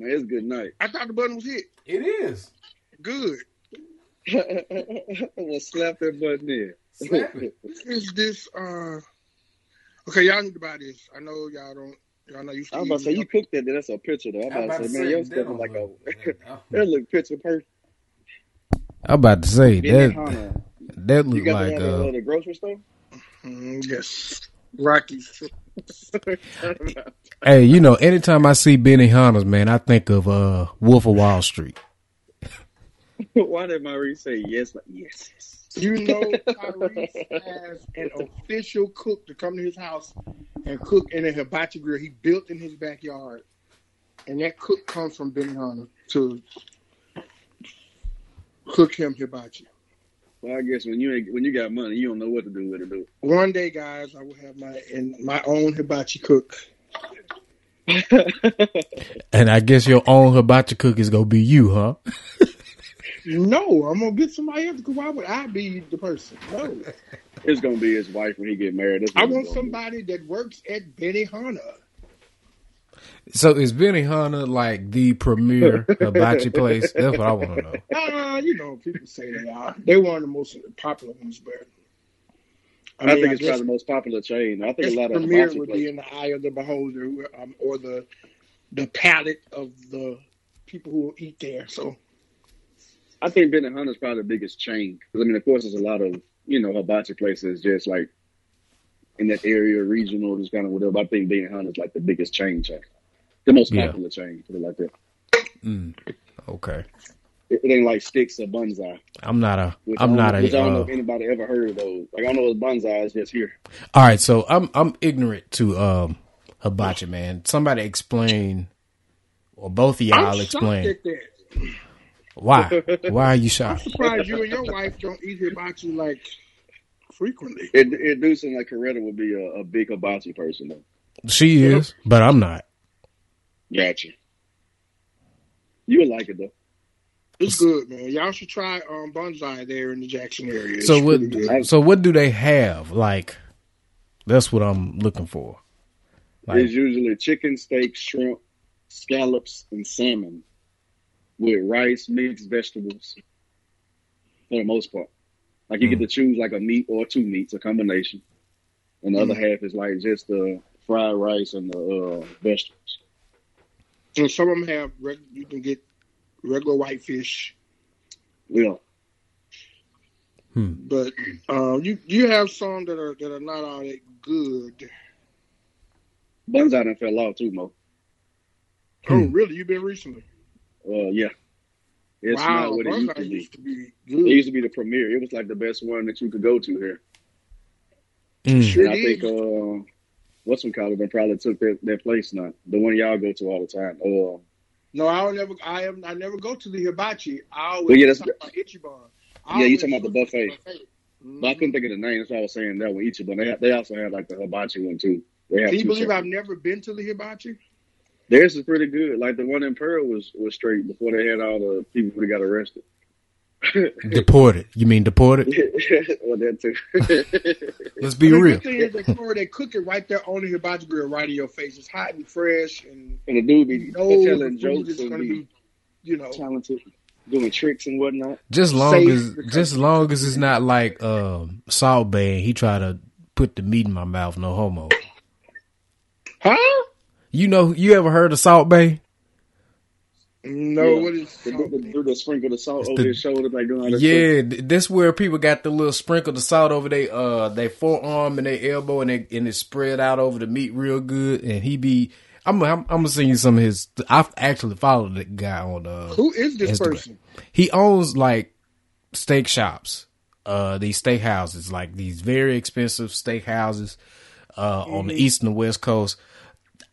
Man, it's good night. I thought the button was hit. It is. Good. I'm gonna slap that button in. Slap it. Is this uh okay, y'all need to buy this. I know y'all don't y'all not used to I was about to say eating you cooked that. That's a picture though. I'm I'm about to say, man, say, your that stuff is like a that look picture perfect. I'm about to say that Hanna. that You look like that uh the grocery store? Mm, yes. Rockies. hey, you know, anytime I see Benihana's, man, I think of uh Wolf of Wall Street. Why did Maurice say yes? Like, yes, yes. You know Tyrese has an official cook to come to his house and cook in a hibachi grill he built in his backyard. And that cook comes from Benihana to cook him hibachi. Well, I guess when you ain't, when you got money, you don't know what to do with it. Do One day, guys, I will have my in my own hibachi cook. And I guess your own hibachi cook is gonna be you, huh? No, I'm gonna get somebody else. Cause why would I be the person? No, it's gonna be his wife when he get married. I want it's gonna somebody that works at Benihana. So is Benihana like the premier hibachi place? That's what I want to know. Uh, you know, people say they are. They're one of the most popular ones, but I, think it's probably the most popular chain. I think Guess a lot of premiere hibachi would be in the eye of the beholder, um, or the the palate of the people who will eat there. So I think Benihana's probably the biggest chain. 'Cause, I mean, of course, there's a lot of you know hibachi places just like in that area, regional, just kind of whatever. I think Benihana's like the biggest chain chain, the most Yeah. popular chain. Put it like that. Mm, okay, It, it ain't like Stix or bonsai. I'm not a Which I I'm don't not know, which I don't know if Uh, anybody ever heard of those. Like I don't know what bonsai is just here. all right, so I'm I'm ignorant to um hibachi, man. Somebody explain, or both of y'all I'm explain shocked at that. why. Why are you shocked? I'm shocked? surprised you and your wife don't eat hibachi like frequently. It, it do seem like Coretta would be a, a big hibachi person though. She is, but I'm not. Gotcha. You would like it though. It's good, man. Y'all should try um bonsai there in the Jackson area. It's So what? pretty. So what do they have? Like, that's what I'm looking for. Like, It's usually chicken, steak, shrimp, scallops, and salmon with rice, mixed vegetables. For the most part, like you get to choose like a meat or two meats, a combination, and the other half is like just the fried rice and the uh, vegetables. And some of them have reg- you can get regular whitefish, Yeah, hmm. but uh, you you have some that are that are not all that good. buns out and fell off too, Mo. Oh, Hmm. really? You've been recently? Uh, yeah, it's wow, not what it used to be. used to be It used to be the premier. It was like the best one that you could go to here. Mm. Sure And I think uh, what's some college probably took their, that place now. The one y'all go to all the time. Uh, No, I don't never. I am. I never go to the hibachi. I always Well, yeah, that's- about Ichiban. I Yeah, you talking about the to buffet. But I couldn't think of the name. That's why I was saying that one. Ichiban. They they also had like the hibachi one too. They have Can you believe separate- I've never been to the hibachi? Theirs is pretty good. Like the one in Pearl was was straight before they had all the people who got arrested. Deported. You mean deported? well, that too. Let's be the real. good thing is they, Corey, they cook it right there on the hibachi grill, right in your face. It's hot and fresh, and and the dude be you know telling jokes and to be be, you know, talented, doing tricks and whatnot. Just long safe as because- just long as it's not like um, Salt Bae and he try to put the meat in my mouth. No homo. huh? You know, you ever heard of Salt Bae? No, Yeah. what is? The, the, the dude sprinkle the salt over the- his shoulder, like doing all. Yeah, th- this where people got the little sprinkle the salt over they uh they forearm and their elbow and they and it spread out over the meat real good. And he be I'm I'm, I'm gonna send you some of his. I've actually followed the guy on uh Who is this Instagram. person? he owns like steak shops, uh, these steak houses, like these very expensive steak houses, uh, on the east and the west coast.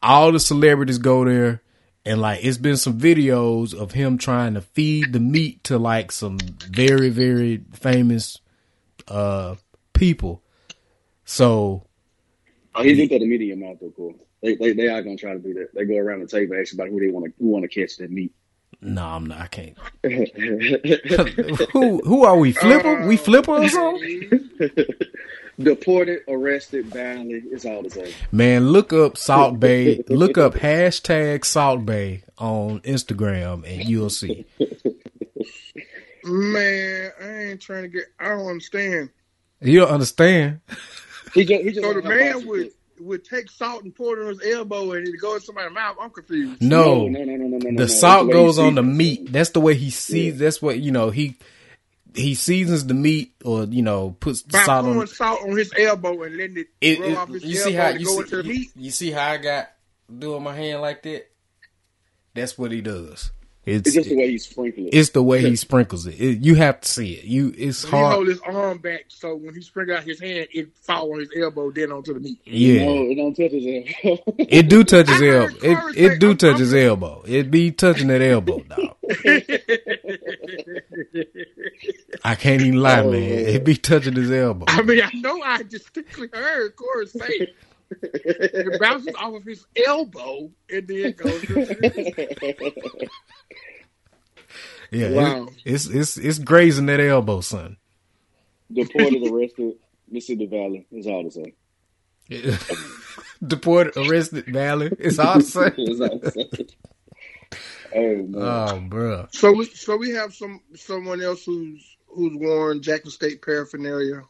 All the celebrities go there, and like it's been some videos of him trying to feed the meat to like some very very famous uh people. So Oh, he looked at the media mouth though, cool. They, they they are gonna try to do that. They go around the table and ask about who they want to who want to catch that meat. no, I'm not. I can't. who who are we? Flipper? we flipper or something? Deported, arrested, boundly. It's all the same. Man, look up Salt Bae. look up hashtag Salt Bae on Instagram, and you'll see. Man, I ain't trying to get. I don't understand. You don't understand. He just, he just So the man would shit. would take salt and pour it on his elbow and it go in somebody's mouth. I'm confused. No, no, no, no, no, no, no, the no. salt the goes on the meat. That's the way he sees. That's what you know. He he seasons the meat, or you know, puts the By salt on. salt on his elbow and letting it, It, roll it- off his you elbow see how you go see, into the you, meat. you see how I got doing my hand like that. That's what he does. It's It's just the way he sprinkles it. it's the way he sprinkles it. It- You have to see it. You it's He hard. hold his arm back so when he sprinkle out his hand, it fall on his elbow, then onto the meat. Yeah, No, it don't touch his elbow. it do touch his elbow. It Corey it say- do I'm- touch I'm- his elbow. It be touching that elbow, dog. I can't even lie, Oh, man. man. It be oh. touching his elbow. I mean, I know I distinctly heard Corey say it bounces off of his elbow and then goes. To Yeah, Wow. it- it's it's it's grazing that elbow, son. Deported, arrested, Mississippi Valley. It's all the same. Deported, arrested, Valley. It's all the same. It's all the same. Oh man. Oh, bro. so we so we have some someone else who's who's worn Jackson State paraphernalia.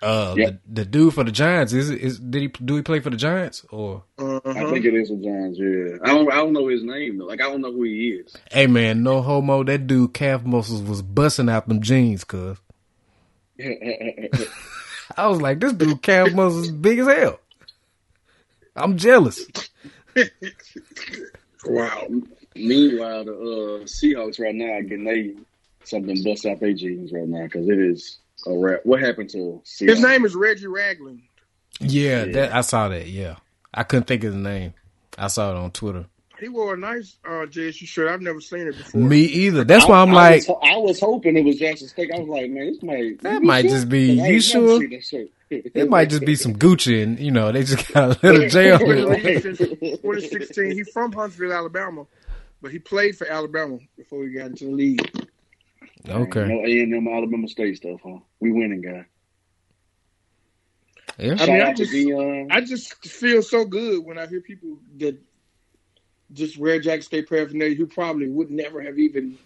Uh, Yep. the, the dude for the Giants is it is did he do he play for the Giants or? Uh-huh. I think it is the Giants. Yeah, I don't. I don't know his name though. Like I don't know who he is. Hey man, no homo. That dude calf muscles was busting out them jeans, cuz. I was like, this dude calf muscles big as hell. I'm jealous. wow. Meanwhile, the uh, Seahawks right now are getting they something bust out their jeans right now because it is a wrap. What happened to Seahawks? His name is Reggie Ragland. Yeah, Yeah. that I saw that. Yeah, I couldn't think of the name. I saw it on Twitter. He wore a nice uh, JSU shirt. I've never seen it before. Me either. That's I- why I'm I like, was, I was hoping it was Jackson State. I was like, man, this might That might sure? just be- you sure? seen that shirt. it might just be some Gucci, and you know, they just got a little J on it. Right. 2016. He's from Huntsville, Alabama, but he played for Alabama before he got into the league. Okay, No A and M Alabama State stuff, huh? We winning, guy. yeah. I mean, I just- I just feel so good when I hear people that just wear Jackson State paraphernalia who probably would never have even.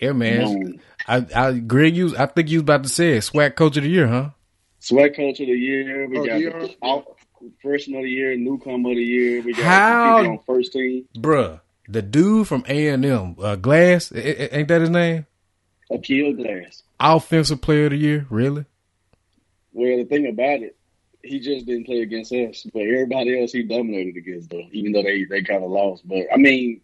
Yeah, man. known. I, I, Greg, you, I think you was about to say it. SWAC coach of the year, huh? Sweat coach of the year. We Oh, got Deion? the freshman of the year, newcomer of the year. We got How- on first team. Bruh, the dude from A and M, uh, Glass, a- a- ain't that his name? Aqeel Glass. Offensive player of the year, really? Well, the thing about it, he just didn't play against us, but everybody else he dominated against, though. Even though they they kind of lost, but I mean,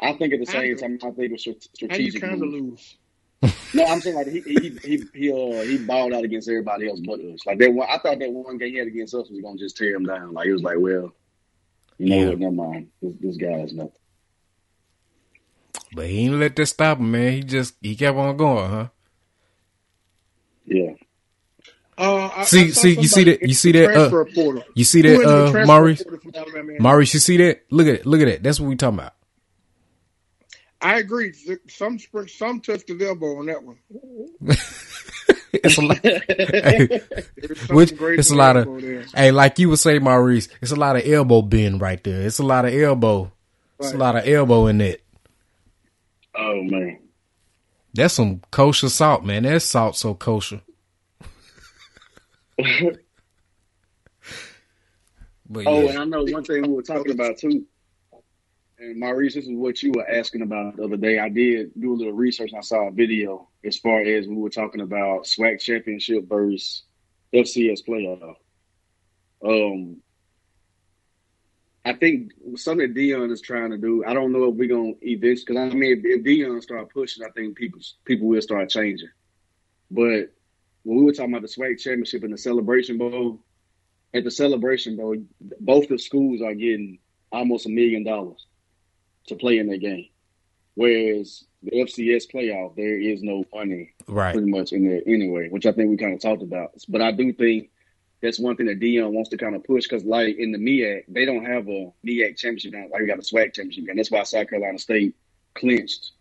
I think at the same time, I think it was strate- strategic. kind of lose? No, I'm saying like he he he he, uh, he balled out against everybody else but us. Like that one, I thought that one game he had against us was gonna just tear him down. Like it was like, well, you know Yeah. what? Never mind. This, this guy is nothing. But he ain't let that stop him, man. He just he kept on going, huh? Yeah. Uh, I, See- I see, you see that- you see that, uh. You see that, uh, Maurice? portal from Alabama? Maurice, you see that? Look at it. Look at that. That's what we talking about. I agree. Some spring, some touched the elbow on that one. It's a lot. hey, which it's a lot of. there. Hey, like you would say, Maurice, it's a lot of elbow bend right there. It's a lot of elbow. It's a lot of elbow in that. Oh man. That's some kosher salt, man. That salt so kosher. But Oh, yeah. and I know one thing we were talking about too. And Maurice, this is what you were asking about the other day. I did do a little research and I saw a video as far as we were talking about SWAC championship versus FCS playoff. Um, I think something Deion is trying to do. I don't know if we're gonna eventually because I mean, if, if Deion start pushing, I think people people will start changing. But when we were talking about the SWAC championship and the Celebration Bowl, at the Celebration Bowl, both the schools are getting almost a million dollars to play in their game. Whereas the FCS playoff, there is no money right. pretty much in there anyway, which I think we kind of talked about. But I do think that's one thing that Deion wants to kind of push because, like in the MEAC, they don't have a MEAC championship game. Like we got a SWAC championship game. That's why South Carolina State clinched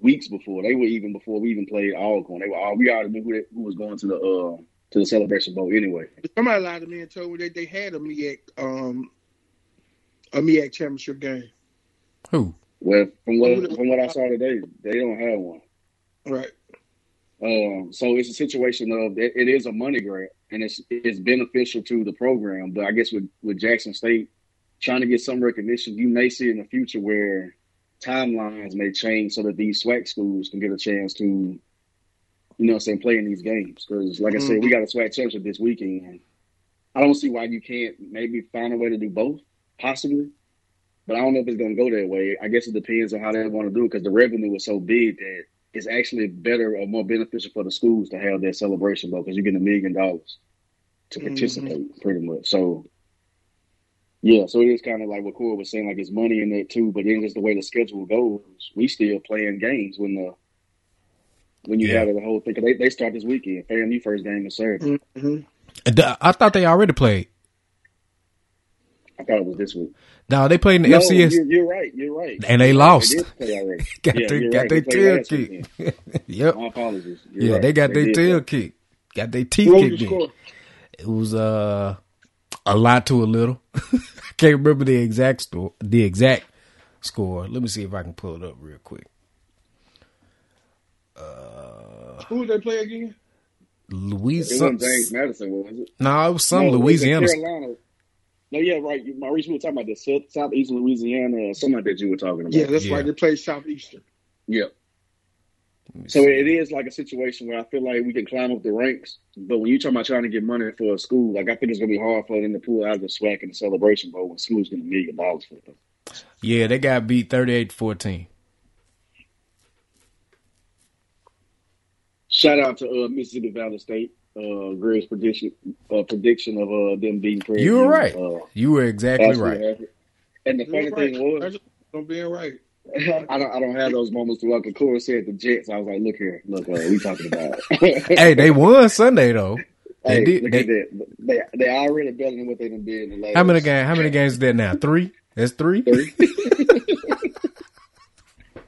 weeks before. They were even before we even played Alcorn. They were all we already knew who, they, who was going to the uh, to the Celebration Bowl anyway. Somebody lied to me and told me that they had a MEAC um a MEAC championship game. Who? Well, from what from what I saw today, they don't have one. Right. Um, so it's a situation of it, it is a money grant and it's it's beneficial to the program. But I guess with with Jackson State trying to get some recognition, you may see in the future where timelines may change so that these SWAC schools can get a chance to, you know, what I'm saying, play in these games. Because like I said, we mm-hmm. got a SWAC championship this weekend. I don't see why you can't maybe find a way to do both, possibly. But I don't know if it's going to go that way. I guess it depends on how they want to do it because the revenue is so big that it's actually better or more beneficial for the schools to have that celebration bowl because you get a million dollars to participate mm-hmm. pretty much. So yeah, so it is kind of like what Corey was saying, like it's money in that too, but then just the way the schedule goes, we still playing games when the when you yeah. have the whole thing. Cause they they start this weekend. FAMU first game is Saturday. Mm-hmm. I thought they already played. I thought it was this week. No, they played in the no, FCS. You're, you're, right. You're right. And they lost. They got yeah, their, got right. their tail kicked. yep. My apologies. You're yeah, right. they got they their tail kicked. Got their teeth kicked in. It was uh a lot to a little. I can't remember the exact store, the exact score. Let me see if I can pull it up real quick. Uh, Who did they play again? Louis, It wasn't James Madison, was it? no, it was some No, Louisiana. Carolina. No, yeah, right. You- Maurice, we were talking about the south, southeast Louisiana or something like that you were talking about. Yeah, that's Yeah. right. They play Southeastern. Yeah. So it is like a situation where I feel like we can climb up the ranks, but when you're talking about trying to get money for a school, like I think it's gonna be hard for them to pull out the SWAC and the celebration bowl when schools get a million dollars for them. Yeah, they got beat 38-14. Shout out to uh, Mississippi Valley State. Uh, Greg's prediction uh, prediction of uh, them beating Prairie You were right. Uh, You were exactly right. accurate. And the funny You're right. thing was, That's on being right. I don't I don't have those moments to like Corey said the Jets. I was like, look here, look, uh, we talking about. hey, they won Sunday though. They Hey, did. look They, at that. They they already better than what they done did in the last. how many games? How many games is that now? Three. That's three. Three.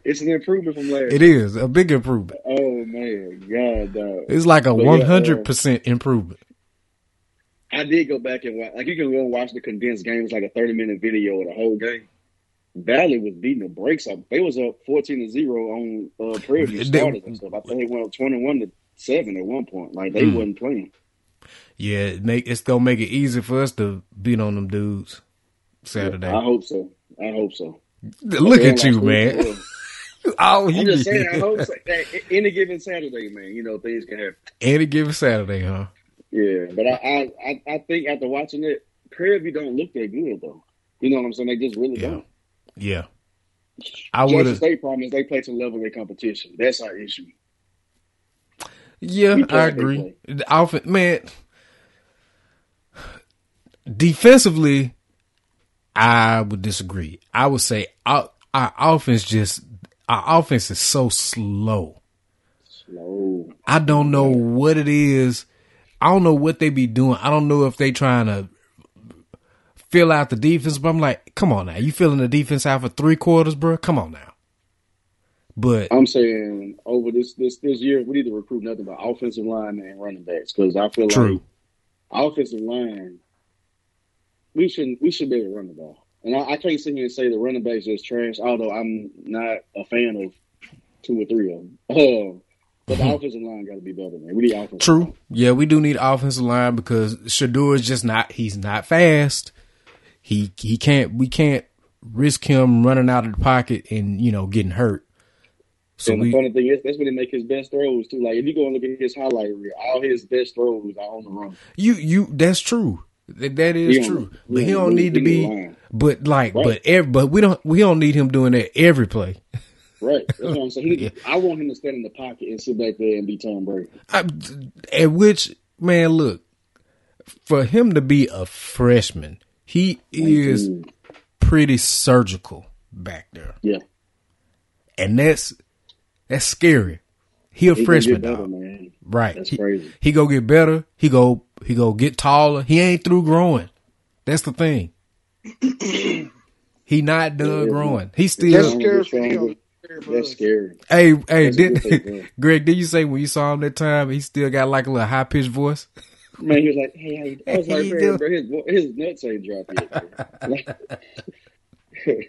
it's an improvement from last. It is a big improvement. Oh man, God, dog. It's like a yeah, one uh, hundred percent improvement. I did go back and watch. Like you can go and watch the condensed game. It's like a thirty minute video of the whole game. Valley was beating the brakes up. They was up fourteen to zero on uh, Prairie View starters and stuff. I think they went up twenty one to seven at one point. Like they Mm. wasn't playing. Yeah, it make it's gonna make it easy for us to beat on them dudes Saturday. I hope so. I hope so. Look at you, like, man. Oh, I'm just saying. I hope so. Any given Saturday, man, you know things can happen. any given Saturday, huh? Yeah, but I, I, I, think after watching it, Prairie View don't look that good though. You know what I'm saying? They just really Yeah. don't. Yeah, I would have. State problem is they play to level of their competition. That's our issue. Yeah, I agree. The offense, man. Defensively, I would disagree. I would say our, our offense just our offense is so slow. Slow. I don't know what it is. I don't know what they be doing. I don't know if they trying to fill out the defense, but I'm like, come on now. You filling the defense out for three quarters, bro? Come on now. But I'm saying over this this this year, we need to recruit nothing but offensive line and running backs because I feel True. like offensive line, we should we should be able to run the ball. And I, I can't sit here and say the running backs just trash, although I'm not a fan of two or three of them. Uh, but the offensive line got to be better, man. We need offensive. True. line. Yeah, we do need offensive line because Shedeur is just not. He's not fast. He he can't. We can't risk him running out of the pocket and you know getting hurt. So and the we funny thing is, that's when he make his best throws too. Like if you go and look at his highlight reel, all his best throws are on the run. you you that's true. That, that is true. But he don't need to be lying. But like, Right. but every, but we don't we don't need him doing that every play. Right. That's what I'm saying. He, Yeah. I want him to stand in the pocket and sit back there and be Tom Brady. I, at which man, look for him to be a freshman, he is pretty surgical back there. yeah. and that's that's scary. He a He freshman, better, right? That's he, crazy. he go get better. He go he go get taller. He ain't through growing. That's the thing. he not done Yeah, growing. He still. scary for him. Scary That's scary. Hey hey, That's a good thing, did. Greg? Did you say when you saw him that time he still got like a little high pitched voice? Man, he was like, "Hey, how you?" I was like, you "Man, doing?" bro, his his nuts ain't dropped yet."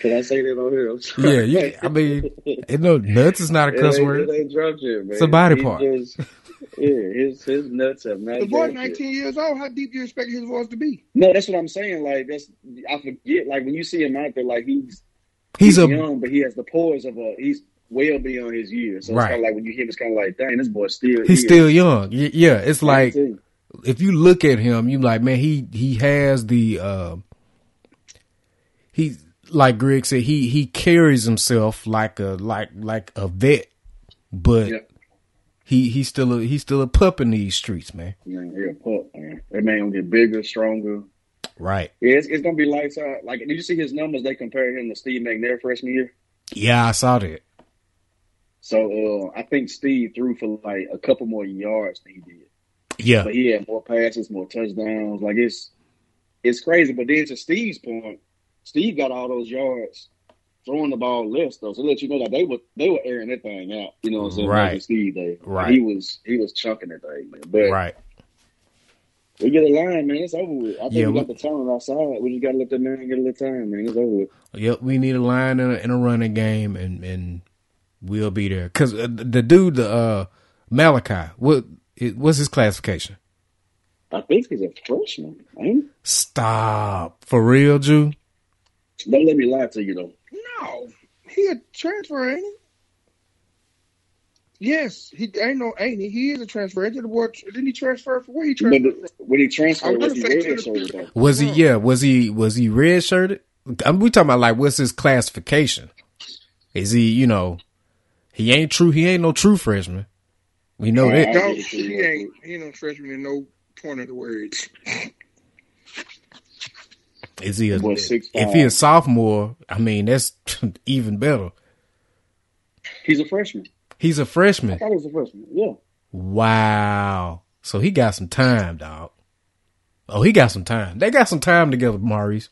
Can I say that on here? I'm sorry. Yeah, you, I mean, it, no, nuts is not a It cuss ain't, word. it ain't dropped yet, man. It's a body He part. just- yeah, his his nuts have not. The boy, dropped yet. 19 years old. How deep do you expect his voice to be? No, that's what I'm saying. Like that's I forget. Like when you see him out there, like he's He's a young, but he has the poise of a he's well beyond his years. So Right. it's kind of like when you hear him, it's kind of like, dang, this boy still. he's here. still young. Y- Yeah, it's like can tell you. if you look at him, you like, man, he he has the uh he like Greg said, he he carries himself like a like like a vet, but Yeah. He he's still a he's still a pup in these streets, man. Man, he a pup, man. That man gonna get bigger, stronger. Right. Yeah, it's, it's gonna be lights out. Like, did you see his numbers? They compare him to Steve McNair freshman year. Yeah, I saw that. So uh, I think Steve threw for like a couple more yards than he did, Yeah. but he had more passes, more touchdowns. Like it's it's crazy. But then to Steve's point, Steve got all those yards throwing the ball less though, so let you know that they were they were airing that thing out. You know what I'm saying? Right. Steve day, Right. He was he was chunking that thing, man. But Right. we get a line, man. It's over with. I think Yeah, we got the talent outside. We just got to let that man get a little time, man. It's over with. Yep, we need a line and a, and a running game, and and we'll be there. Cause uh, the dude, the uh, Malachi, what it, what's his classification? I think he's a freshman. Ain't Stop for real, Jew. Don't let me lie to you though. No, he a transfer, ain't he? Yes, he ain't no ain't he? He is a transfer. Ain't the boy? Didn't he transfer for where he transferred? when he transferred, was was he red shirted? Was he? Yeah. Was he? Was he red shirted? I'm we talking about like what's his classification? Is he? You know, he ain't true. He ain't no true freshman. We know Yeah, that. No, get it to you he ain't. He ain't no freshman in no point of the words. Is he? A, Boy, six, if he a sophomore, I mean that's even better. He's a freshman. He's a I freshman. thought he was a freshman. Yeah. Wow. So he got some time, dog. Oh, he got some time. They got some time together, Maurice.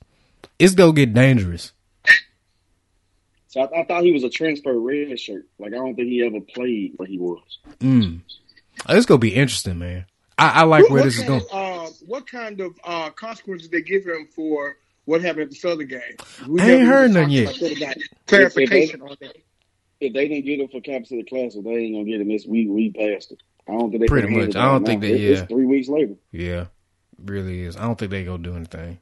It's gonna get dangerous. So I, I thought he was a transfer red shirt. Like I don't think he ever played where he was. Mm. It's gonna be interesting, man. I, I like What- where this is going. uh, what kind of uh, consequences they give him for what happened at the Southern game? We I ain't never heard even none yet. Clarification on that. If they didn't get him for campus of the class, if they ain't gonna get him this week, we passed it. I don't think they Pretty much. I don't think that- yeah. It's three weeks later. Yeah, really is. I don't think they gonna do anything.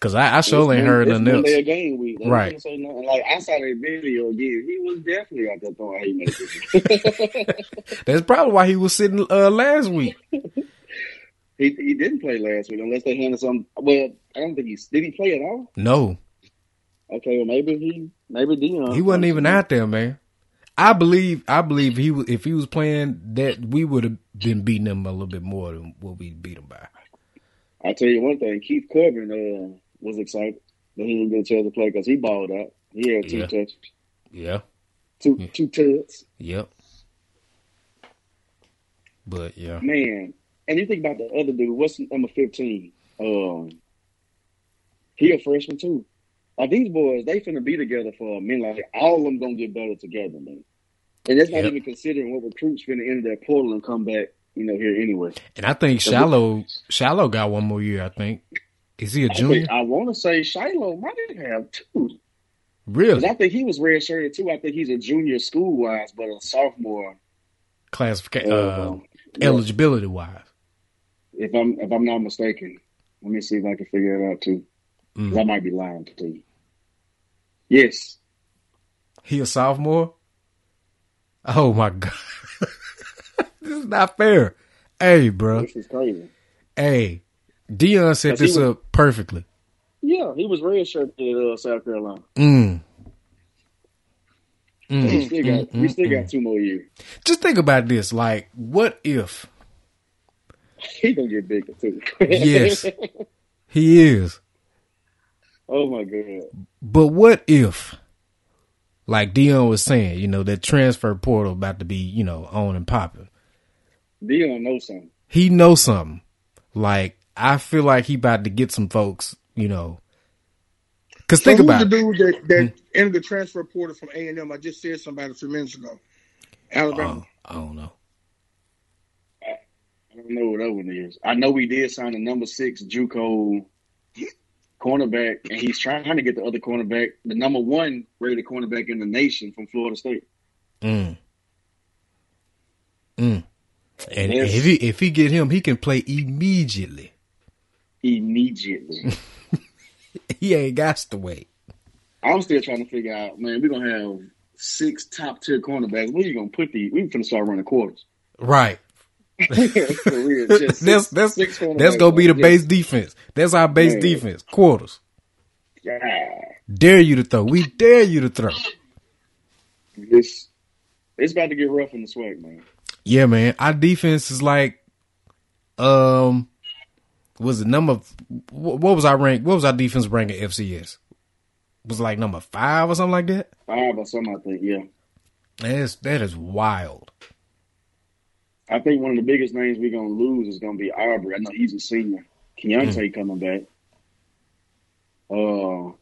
Cause I, I sure ain't It's heard one- nothing else. day a game week. They Right. can't Say nothing. Like I saw that video again. He was definitely out there throwing haymakers. That's probably why he was sitting uh, last week. he he didn't play last week unless they handed some. Well, I don't think he did. He play at all? No, Okay, well maybe he maybe Deion. he wasn't even out there, man. I believe I believe he was if he was playing that we would have been beating him a little bit more than what we beat him by. I tell you one thing. Keith Corbin uh, was excited that he didn't get a chance to play because he balled out. He had two Yeah. touches, Yeah. two Yeah. two tuds. Yep. But yeah. Man, and you think about the other dude. What's number fifteen? Um, he a freshman too. Like these boys, they finna be together for a minute. Like all of them gonna get better together, man. And that's not Yep. even considering what recruits finna enter that portal and come back. You know, here anyway. And I think Shilo Shilo got one more year, I think. Is he a junior? think, I want to say Shilo might have two. Really? I think he was red shirted too. I think he's a junior school wise, but a sophomore. Classification Uh, uh, eligibility wise. If I'm if I'm not mistaken, let me see if I can figure it out too. Mm. I might be lying to you. Yes, He a sophomore? Oh my god. this is not fair. Hey, bro. this is crazy. Hey. Deion set this was- up perfectly. Yeah, he was red shirted at uh, South Carolina. Mm. we Mm, still got mm, we still mm, got two more years. Just think about this. Like, what if He gonna get bigger too. Yes. he is? oh my god. But what if, like Deion was saying, you know, that transfer portal about to be, you know, on and popping. Deion knows something. He knows something. Like I feel like he about to get some folks, you know. Cause So think about the it. dude that, that hmm. entered the transfer portal from A and M? I just said somebody a few minutes ago. Alabama. Oh, I don't know. Don't know what that one is. I know we did sign a number six JUCO cornerback, and he's trying to get the other cornerback, the number one rated cornerback in the nation from Florida State. Mm. Mm. And Yes. if he if he get him, he can play immediately. Immediately. He ain't got to wait. I'm still trying to figure out, man, we're gonna have six top tier cornerbacks. Where you gonna put these? We gonna start running quarters. Right. Just That's six- that's six that's gonna be the base defense. That's our base Man. defense. Quarters. God. Dare you to throw. We dare you to throw. It's it's about to get rough in the SWAC, man. Yeah, man. Our defense is like, um, was the number? What was our rank? What was our defense rank at FCS? Was it like number five or something like that? Five or something, I think. Yeah, That's that is wild. I think one of the biggest names we're gonna lose is gonna be Aubrey. I know he's a senior. Keontae coming back. Uh,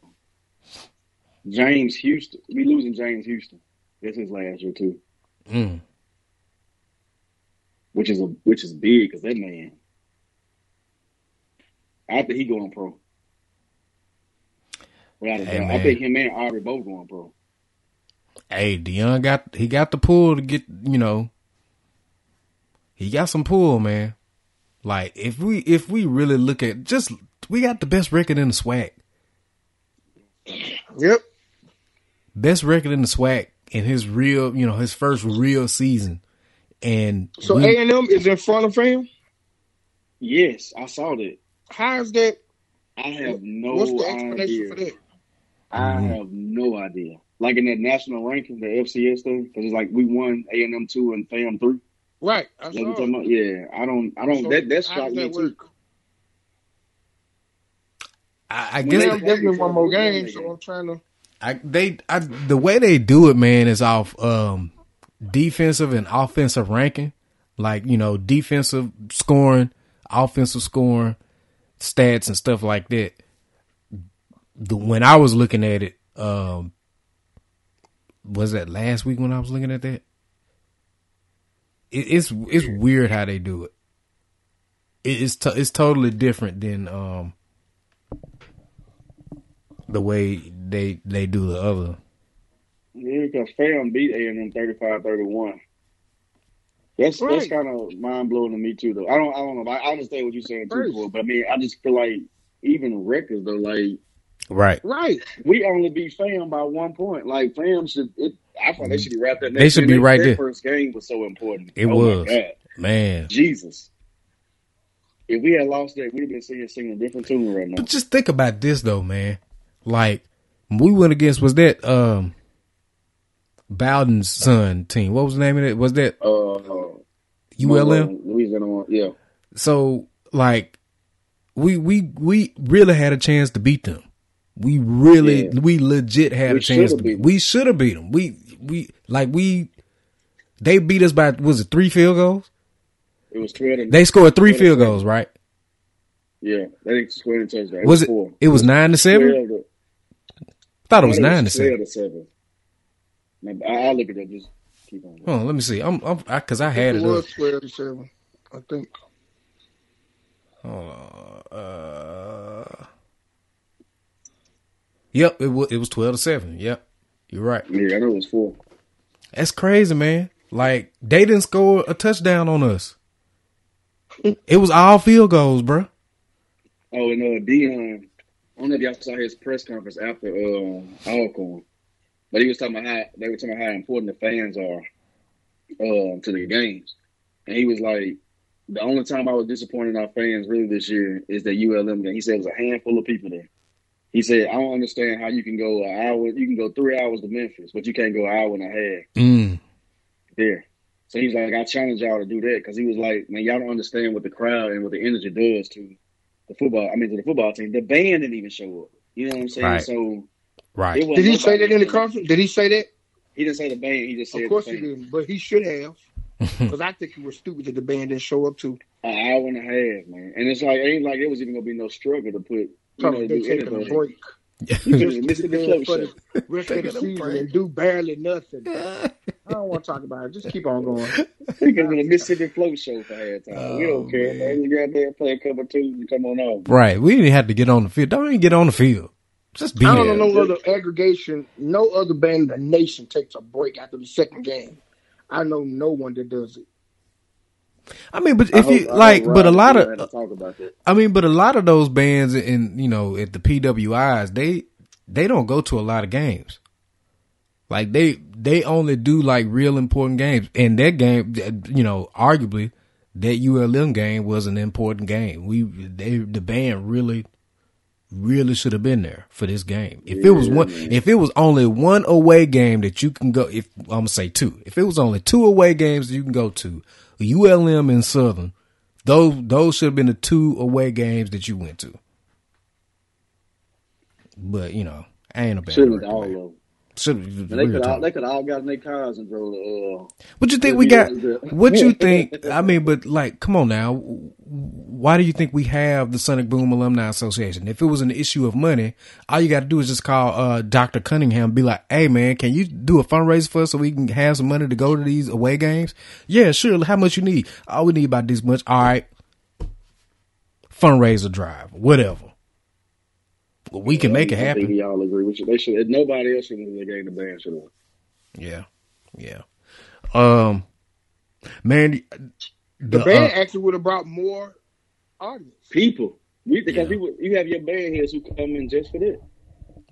James Houston. We losing James Houston. This is last year too, Mm. which is a which is big because that man. After he going pro. Without a Hey, doubt. I think him and Aubrey both going pro. Hey, Deion got he got the pull to get you know. He got some pull, man. Like if we if we really look at just we got the best record in the SWAC, Yep. best record in the SWAC in his real you know his first real season, and So A and M is in front of him. Yes, I saw that. How is that? I have no What's the idea. for that? I Mhm. have no idea. Like in that national ranking, the FCS thing, because it's like we won A and M two and FAM three. Right. I Like saw talking about, yeah. I don't, I don't. So that that how struck does me that too. work? I, I When guess they- Yeah, definitely one more When they- game, so I'm trying to. I they I the way they do it, man, is off um defensive and offensive ranking. Like, you know, defensive scoring, offensive scoring, stats and stuff like that. The when I was looking at it, um was that last week when I was looking at that? It, it's it's weird how they do it. it it's to, it's totally different than um the way they they do the other. Yeah, because FAM beat A and M 35-31. That's that's kind of mind blowing to me too. Though I don't, I don't know. I I understand what you're saying too, Right. Cole, but I mean, I just feel like even records though, like Right. Right. we only beat FAM by one point. Like FAM should, it, I thought they should be wrapped up. They should be right their there. First game was so important. It oh was. Man. Jesus. If we had lost that, we'd have been singing, singing a different tune right now. But just think about this though, man. Like we went against was that um Bowden's son team. What was the name of it? Was that Uh, ULM? Louisiana, yeah. So like we we we really had a chance to beat them. We really Yeah. we legit had We a chance to beat beat. them. We should have beat them. We we like we they beat us by was it three field goals? It was three. They scored three field goals, right? yeah, they didn't score touchdown. Was it? four. It was nine to seven. 12 to- thought it was I nine to 12 seven. to seven. Now, I- I'll look at that. Just keep on. Hold on, let me see. I'm, I'm, I, cause I had It it. Up. was twelve to seven. I think. Hold on. Uh, yep, it was. It was twelve to seven. Yep, you're right. Yeah, I know it was four. That's crazy, man. Like they didn't score a touchdown on us. It was all field goals, bro. Oh, and uh, Deion, I don't know if y'all saw his press conference after uh, Alcorn, but he was talking about how they were talking about how important the fans are uh, to the games, and he was like, the only time I was disappointed in our fans really this year is the ULM game. He said it was a handful of people there. He said, I don't understand how you can go an hour, you can go three hours to Memphis, but you can't go an hour and a half Mm. there. So he's like, I challenge y'all to do that because he was like, man, y'all don't understand what the crowd and what the energy does to the football. I mean, to the football team. The band didn't even show up. You know what I'm saying? Right. So Right. Did he say that in the nobody- conference? Did he say that? He didn't say the band. He just said Of course the he didn't, but he should have. Because I think he was stupid that the band didn't show up too. An hour and a half, man. And it's like, it ain't like it was even gonna be no struggle to put. You know, they do taking a anything. break. You could have Just missed the there for the rest of the Taking a season and do barely nothing. I don't want to talk about it. Just keep on going. We can do a Mississippi Float show for halftime. we Oh, don't care, man. You got there, play a couple tunes, and come on on. Right. We didn't have to get on the field. Don't even get on the field. Just be I don't know no other aggregation. No other band in the nation takes a break after the second game. I know no one that does it. I mean, but if hope- you like, but a lot of, talk about that. I mean, but a lot of those bands in you know at the PWIs, they they don't go to a lot of games. Like they they only do like real important games, and that game, you know, arguably that ULM game was an important game. We they the band really really should have been there for this game. If it was one, man. if it was only one away game that you can go, if I'm gonna say two, if it was only two away games that you can go to, ULM and Southern, those those should have been the two away games that you went to. But you know, I ain't a bad Should have all of them. And they could all, they could all got in their cars and drove to, uh, What you think we got? What you think? I mean, but like, come on now. Why do you think we have the Sonic Boom Alumni Association? If it was an issue of money, all you got to do is just call uh, Dr. Cunningham, and be like, "Hey, man, can you do a fundraiser for us so we can have some money to go to these away games?" Yeah, sure. How much you need? All we need about this much. All right, fundraiser drive, whatever. Well, we can make it I think happen. we all agree with you. They should. Nobody else should have the game. The band should have. Yeah, yeah. Um, man, The, the, band uh, actually would have brought more audience. People, we because Yeah. people, you have your band heads who come in just for that.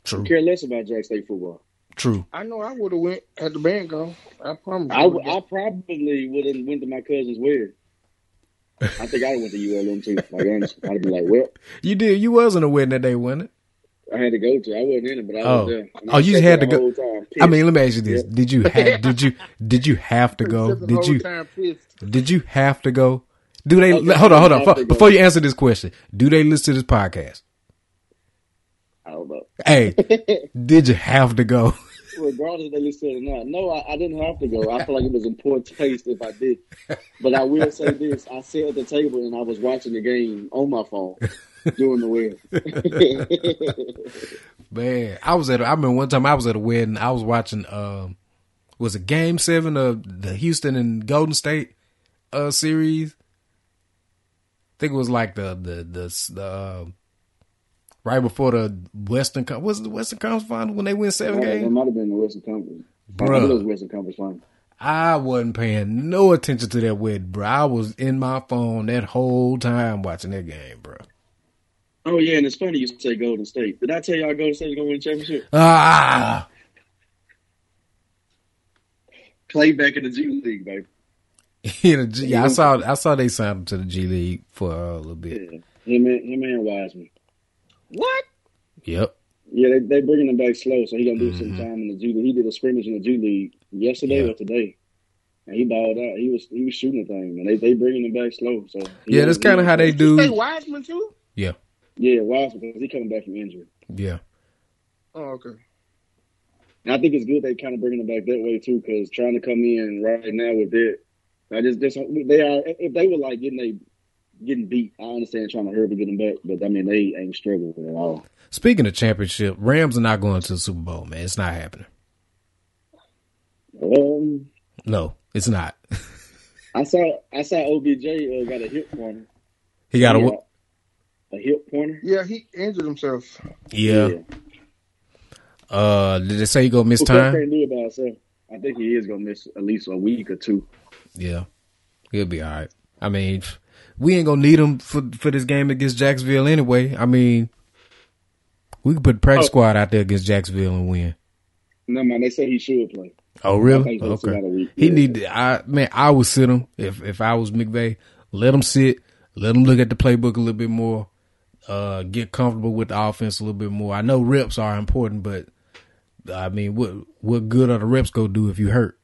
true, Care less about Jack State football. true. I know I would have went had the band go. I promise. I, you. w- I probably would have went to my cousin's wedding. I think I would have went to ULM too. Like honestly, I'd be like, well, You did. You wasn't a wedding that day, wasn't it? I had to go to. I wasn't in it, but I Oh. was there. And Oh, I you had to go- time, I mean, let me ask you this. Did you have? did you? Did you have to go? Did you? Did you have to go? Do they? Okay, hold on, hold on. Before, before you answer this question, do they listen to this podcast? I don't know. Hey, did you have to go? Regardless if they listen or not, no, I, I didn't have to go. I feel like it was in poor taste if I did. But I will say this: I sat at the table and I was watching the game on my phone during the wedding. Man, I was at. I remember one time I was at a wedding. I was watching. Um, was it Game Seven of the Houston and Golden State uh series? I think it was like the the the, the uh, right before the Western was it the Western Conference Final when they win seven It games. It might have been the Western Conference. I Bruh. think it was Western Conference final. I wasn't paying no attention to that wedding, bro. I was in my phone that whole time watching that game, bro. Oh yeah, and it's funny you say Golden State. Did I tell y'all Golden State's gonna win the championship? Ah, Play back in the G League, baby. yeah, the G- yeah, I saw I saw they signed him to the G League for uh, a little bit. Yeah, him and him and Wiseman. What? Yep. Yeah, they they bringing him back slow, so he gonna do Mhm. some time in the G League. He did a scrimmage in the G League yesterday Yeah. or today, and he balled out. He was he was shooting the thing, and they they bringing him back slow. So Yeah, that's kind of how they Did you say do. Wiseman too? Yeah, Yeah, Wiseman because he coming back from injury, yeah. Oh, okay. and I think it's good they kind of bringing him back that way too, because trying to come in right now with it, I just just they are if they were like getting they getting beat, I understand trying to hurry to get them back, but I mean they ain't struggling at all. Speaking of championship, Rams are not going to the Super Bowl, man. It's not happening. Um, No, it's not. I saw I saw OBJ uh, got a hip pointer. he got a what? A hip pointer. Yeah, he injured himself. Yeah. Uh, did they say he gonna miss Well, time? can't do it by himself. I think he is gonna miss at least a week or two. Yeah, he'll be all right. I mean, we ain't gonna need him for for this game against Jacksonville anyway. I mean, we could put practice Oh. squad out there against Jacksonville and win. No man, they say he should play. Oh, really? think Okay. about a week. He Yeah. need. To, I man, I would sit him if if I was McVay. Let him sit. Let him look at the playbook a little bit more. Uh, get comfortable with the offense a little bit more. I know reps are important, but I mean, what what good are the reps go do if you hurt?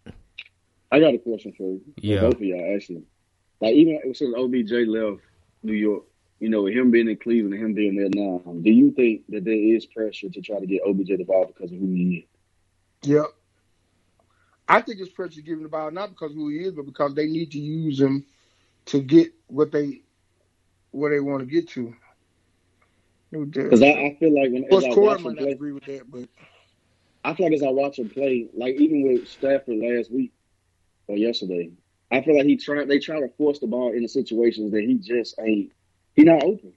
I got a question for you. For Yeah. both of y'all actually. Like even since OBJ left New York, you know, with him being in Cleveland and him being there now, do you think that there is pressure to try to get OBJ the ball because of who he is? Yep. I think it's pressure given the ball not because of who he is, but because they need to use him to get what they what they want to get to. Because I, I feel like when Of course, as I Corey watch him not play, agree with that, but I feel like as I watch him play, like even with Stafford last week, or yesterday. I feel like he tried. they try to force the ball into situations that he just ain't. He not open.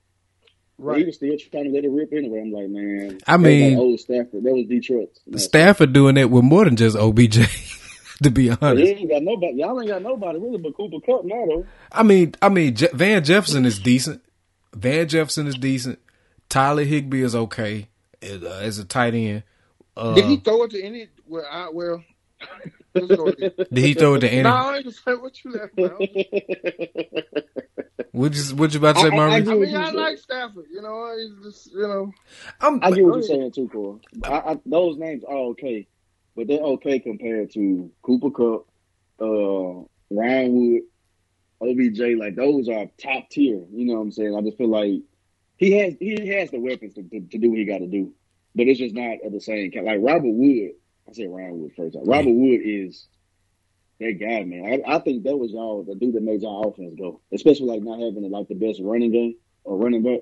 Right. He was still trying to let it rip anyway. I'm like, man. I mean, like old Stafford. That was Detroit. Stafford doing it with more than just OBJ. to be honest, he ain't got nobody. Y'all ain't got nobody really but Cooper Kupp now, though. I mean, I mean, Je- Van Jefferson is decent. Van Jefferson is decent. Tyler Higbee is okay as, uh, a tight end. Uh, Did he throw it to any? Well, I, well Did he throw it to any? No, I ain't say what you left out. What you what you about to say, Marvin? I, I, I mean, I like Stafford. You know, he's just you know. I'm, i get what you're saying too, Cole. I, those names are okay, but they're okay compared to Cooper Kupp, uh, Ryan Wood, OBJ. Like those are top tier. You know what I'm saying? I just feel like he has he has the weapons to, to, to do what he got to do, but it's just not at the same. kind. Like Robert Wood I said Ryan Wood first. Time. Robert Wood is that guy, man. I, I, think that was y'all the dude that made y'all offense go, especially like not having like the best running game or running back.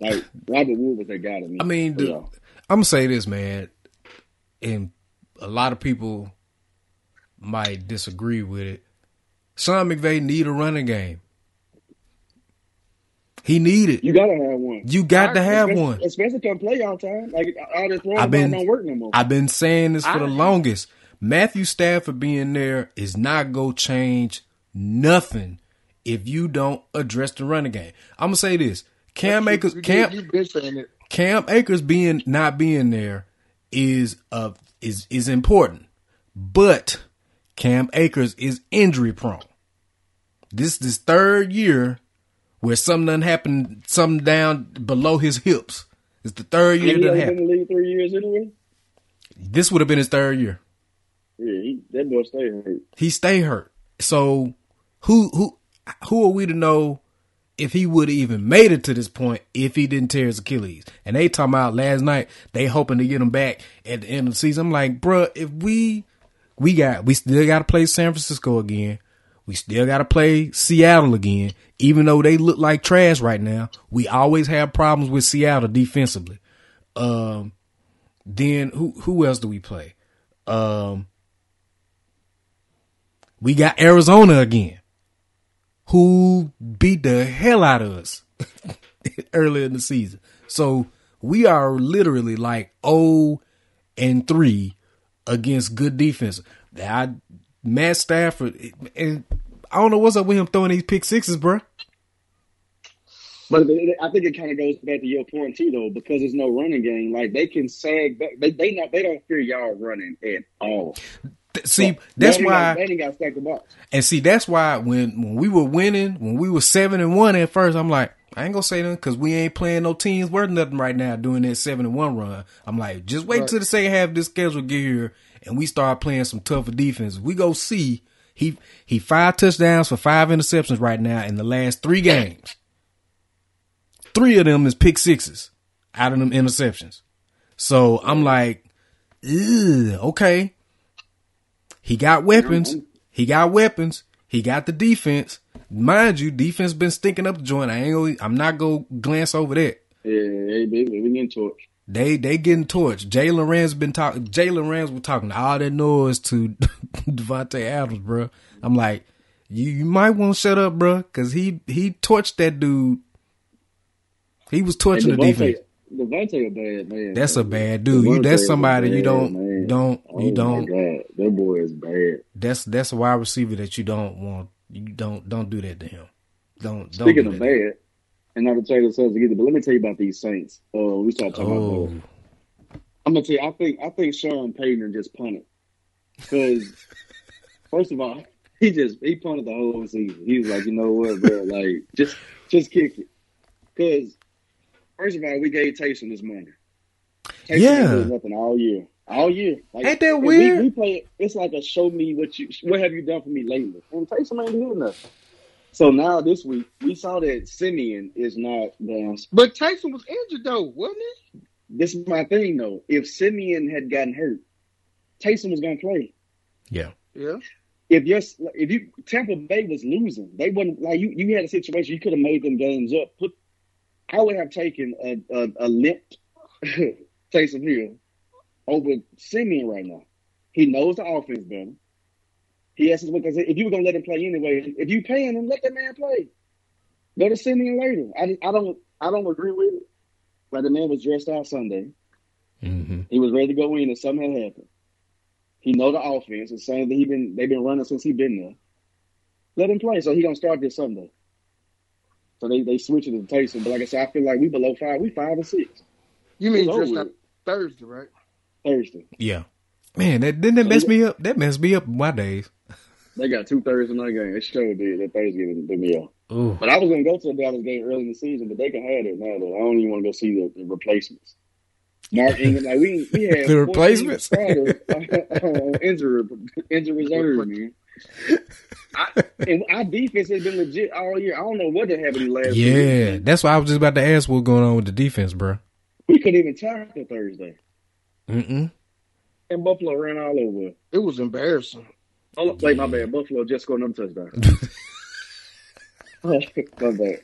Like Robert Wood was that guy to me. I mean, the, I'm gonna say this, man, and a lot of people might disagree with it. Sean McVay need a running game. He needed. You gotta have one. You got to have especially, one, especially come playoff time. Like all this I've been, don't work no more. I've been saying this for I, the longest. Matthew Stafford being there is not gonna change nothing if you don't address the running game. I'm gonna say this: Cam Akers, Cam, Cam Akers being not being there is uh is is important, but Cam Akers is injury prone. This is third year where something done happened, something down below his hips. It's the third year that happened. Been in the league three years anyway. This would have been his third year. Yeah, he, that boy stay hurt. He stay hurt. So who who who are we to know if he would have even made it to this point if he didn't tear his Achilles? And they talking about last night they hoping to get him back at the end of the season. I'm like, bruh, if we we got we still got to play San Francisco again. We still got to play Seattle again, even though they look like trash right now. We always have problems with Seattle defensively. Um, then who who else do we play? Um, we got Arizona again, who beat the hell out of us earlier in the season. So we are literally like 0 and 3 against good defense. I Matt Stafford, and I don't know what's up with him throwing these pick sixes, bro. But I think it kind of goes back to your point too, though, because there's no running game. Like they can sag back. They they not they don't fear y'all running at all. See, so that's why they ain't got stack the box. And see, that's why when when we were winning, when we were seven and one at first, I'm like, I ain't gonna say nothing because we ain't playing no teams worth nothing right now doing that seven and one run. I'm like, just wait right. till the second half of this schedule get here and we start playing some tougher defense, we go see he he five touchdowns for five interceptions right now in the last three games. Three of them is pick sixes out of them interceptions. So I'm like, okay. He got weapons. He got weapons. He got the defense. Mind you, defense been stinking up the joint. I ain't gonna, I'm not gonna glance over that. Yeah, they, they, they getting torched. They they getting torched. Jalen Ramsey been talking. Jalen Ramsey was talking all that noise to Davante Adams, bro. I'm like, you you might want to shut up, bro, because he he torched that dude. He was torching the defense. Davante a bad man. That's a bad dude. You that's somebody you don't man. don't oh you don't. that boy is bad. That's that's a wide receiver that you don't want. You don't don't do that to him. Don't don't. Speaking do of bad, and not to tell yourselves either, but let me tell you about these Saints. Uh, we start talking oh. about. That. I'm gonna tell you. I think I think Sean Payton just punted because first of all, he just he punted the whole season. He was like, you know what, bro, like just just kick it. Because first of all, we gave Taysom this money. Taysom yeah, nothing all year, all year. Like, ain't that weird? We, we, play. It's like a show me what you what have you done for me lately, and Taysom ain't doing nothing. So now this week we saw that Siemian is not down. But Tyson was injured though, wasn't he? This is my thing though. If Siemian had gotten hurt, Tyson was gonna play. Yeah. Yeah. If you if you Tampa Bay was losing, they wouldn't like you. You had a situation you could have made them games up. Put I would have taken a a, a limped Taysom Hill over Siemian right now. He knows the offense better. He asked us because if you were gonna let him play anyway, if you paying him, let that man play. Go to Siemian later. I, I don't I don't agree with it. But the man was dressed out Sunday. hmm He was ready to go in, and something had happened. He know the offense. The same that he been they've been running since he been there. Let him play. So he gonna start this Sunday. So they they switch it to Taysom. But like I said, I feel like we below five. We five and six You mean just over not Thursday, right? Thursday. Yeah. Man, that didn't that mess me up? That messed me up in my days. They got two Thursday night games. It sure did that Thanksgiving threw me off. Ooh. But I was gonna go to the Dallas game early in the season, but they can have it now. Though I don't even want to go see the, the replacements. Mark Ingram, like we we had The replacements? starters on injury injury reserve, man. I, and our defense has been legit all year. I don't know what they have in the last. two Yeah, weeks. that's why I was just about to ask what's going on with the defense, bro. we couldn't even tackle Thursday, Mm-mm. and Buffalo ran all over. It was embarrassing. Oh, wait, my bad. Buffalo just scored another touchdown. my bad.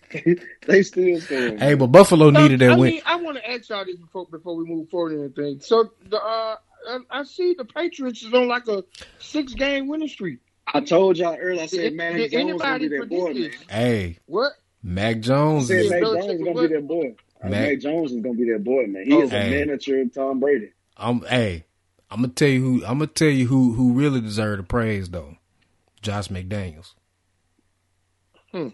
they still scoring. Hey, but Buffalo So, needed that I win. mean, I want to ask y'all this before before we move forward and anything. So the uh, I, I see the Patriots is on like a six game winning streak. I told y'all earlier. I said, Did- man, did Jones gonna be that boy, man. Hey, What? Mac I Jones. said Is, Mac Jones is gonna what? be that boy. Mac- Mac Jones is gonna be that boy, man. He Oh. is a Hey. miniature Tom Brady. I'm. Hey, I'm gonna tell you who. I'm gonna tell you who who really deserved the praise though. Josh McDaniels. Hmm.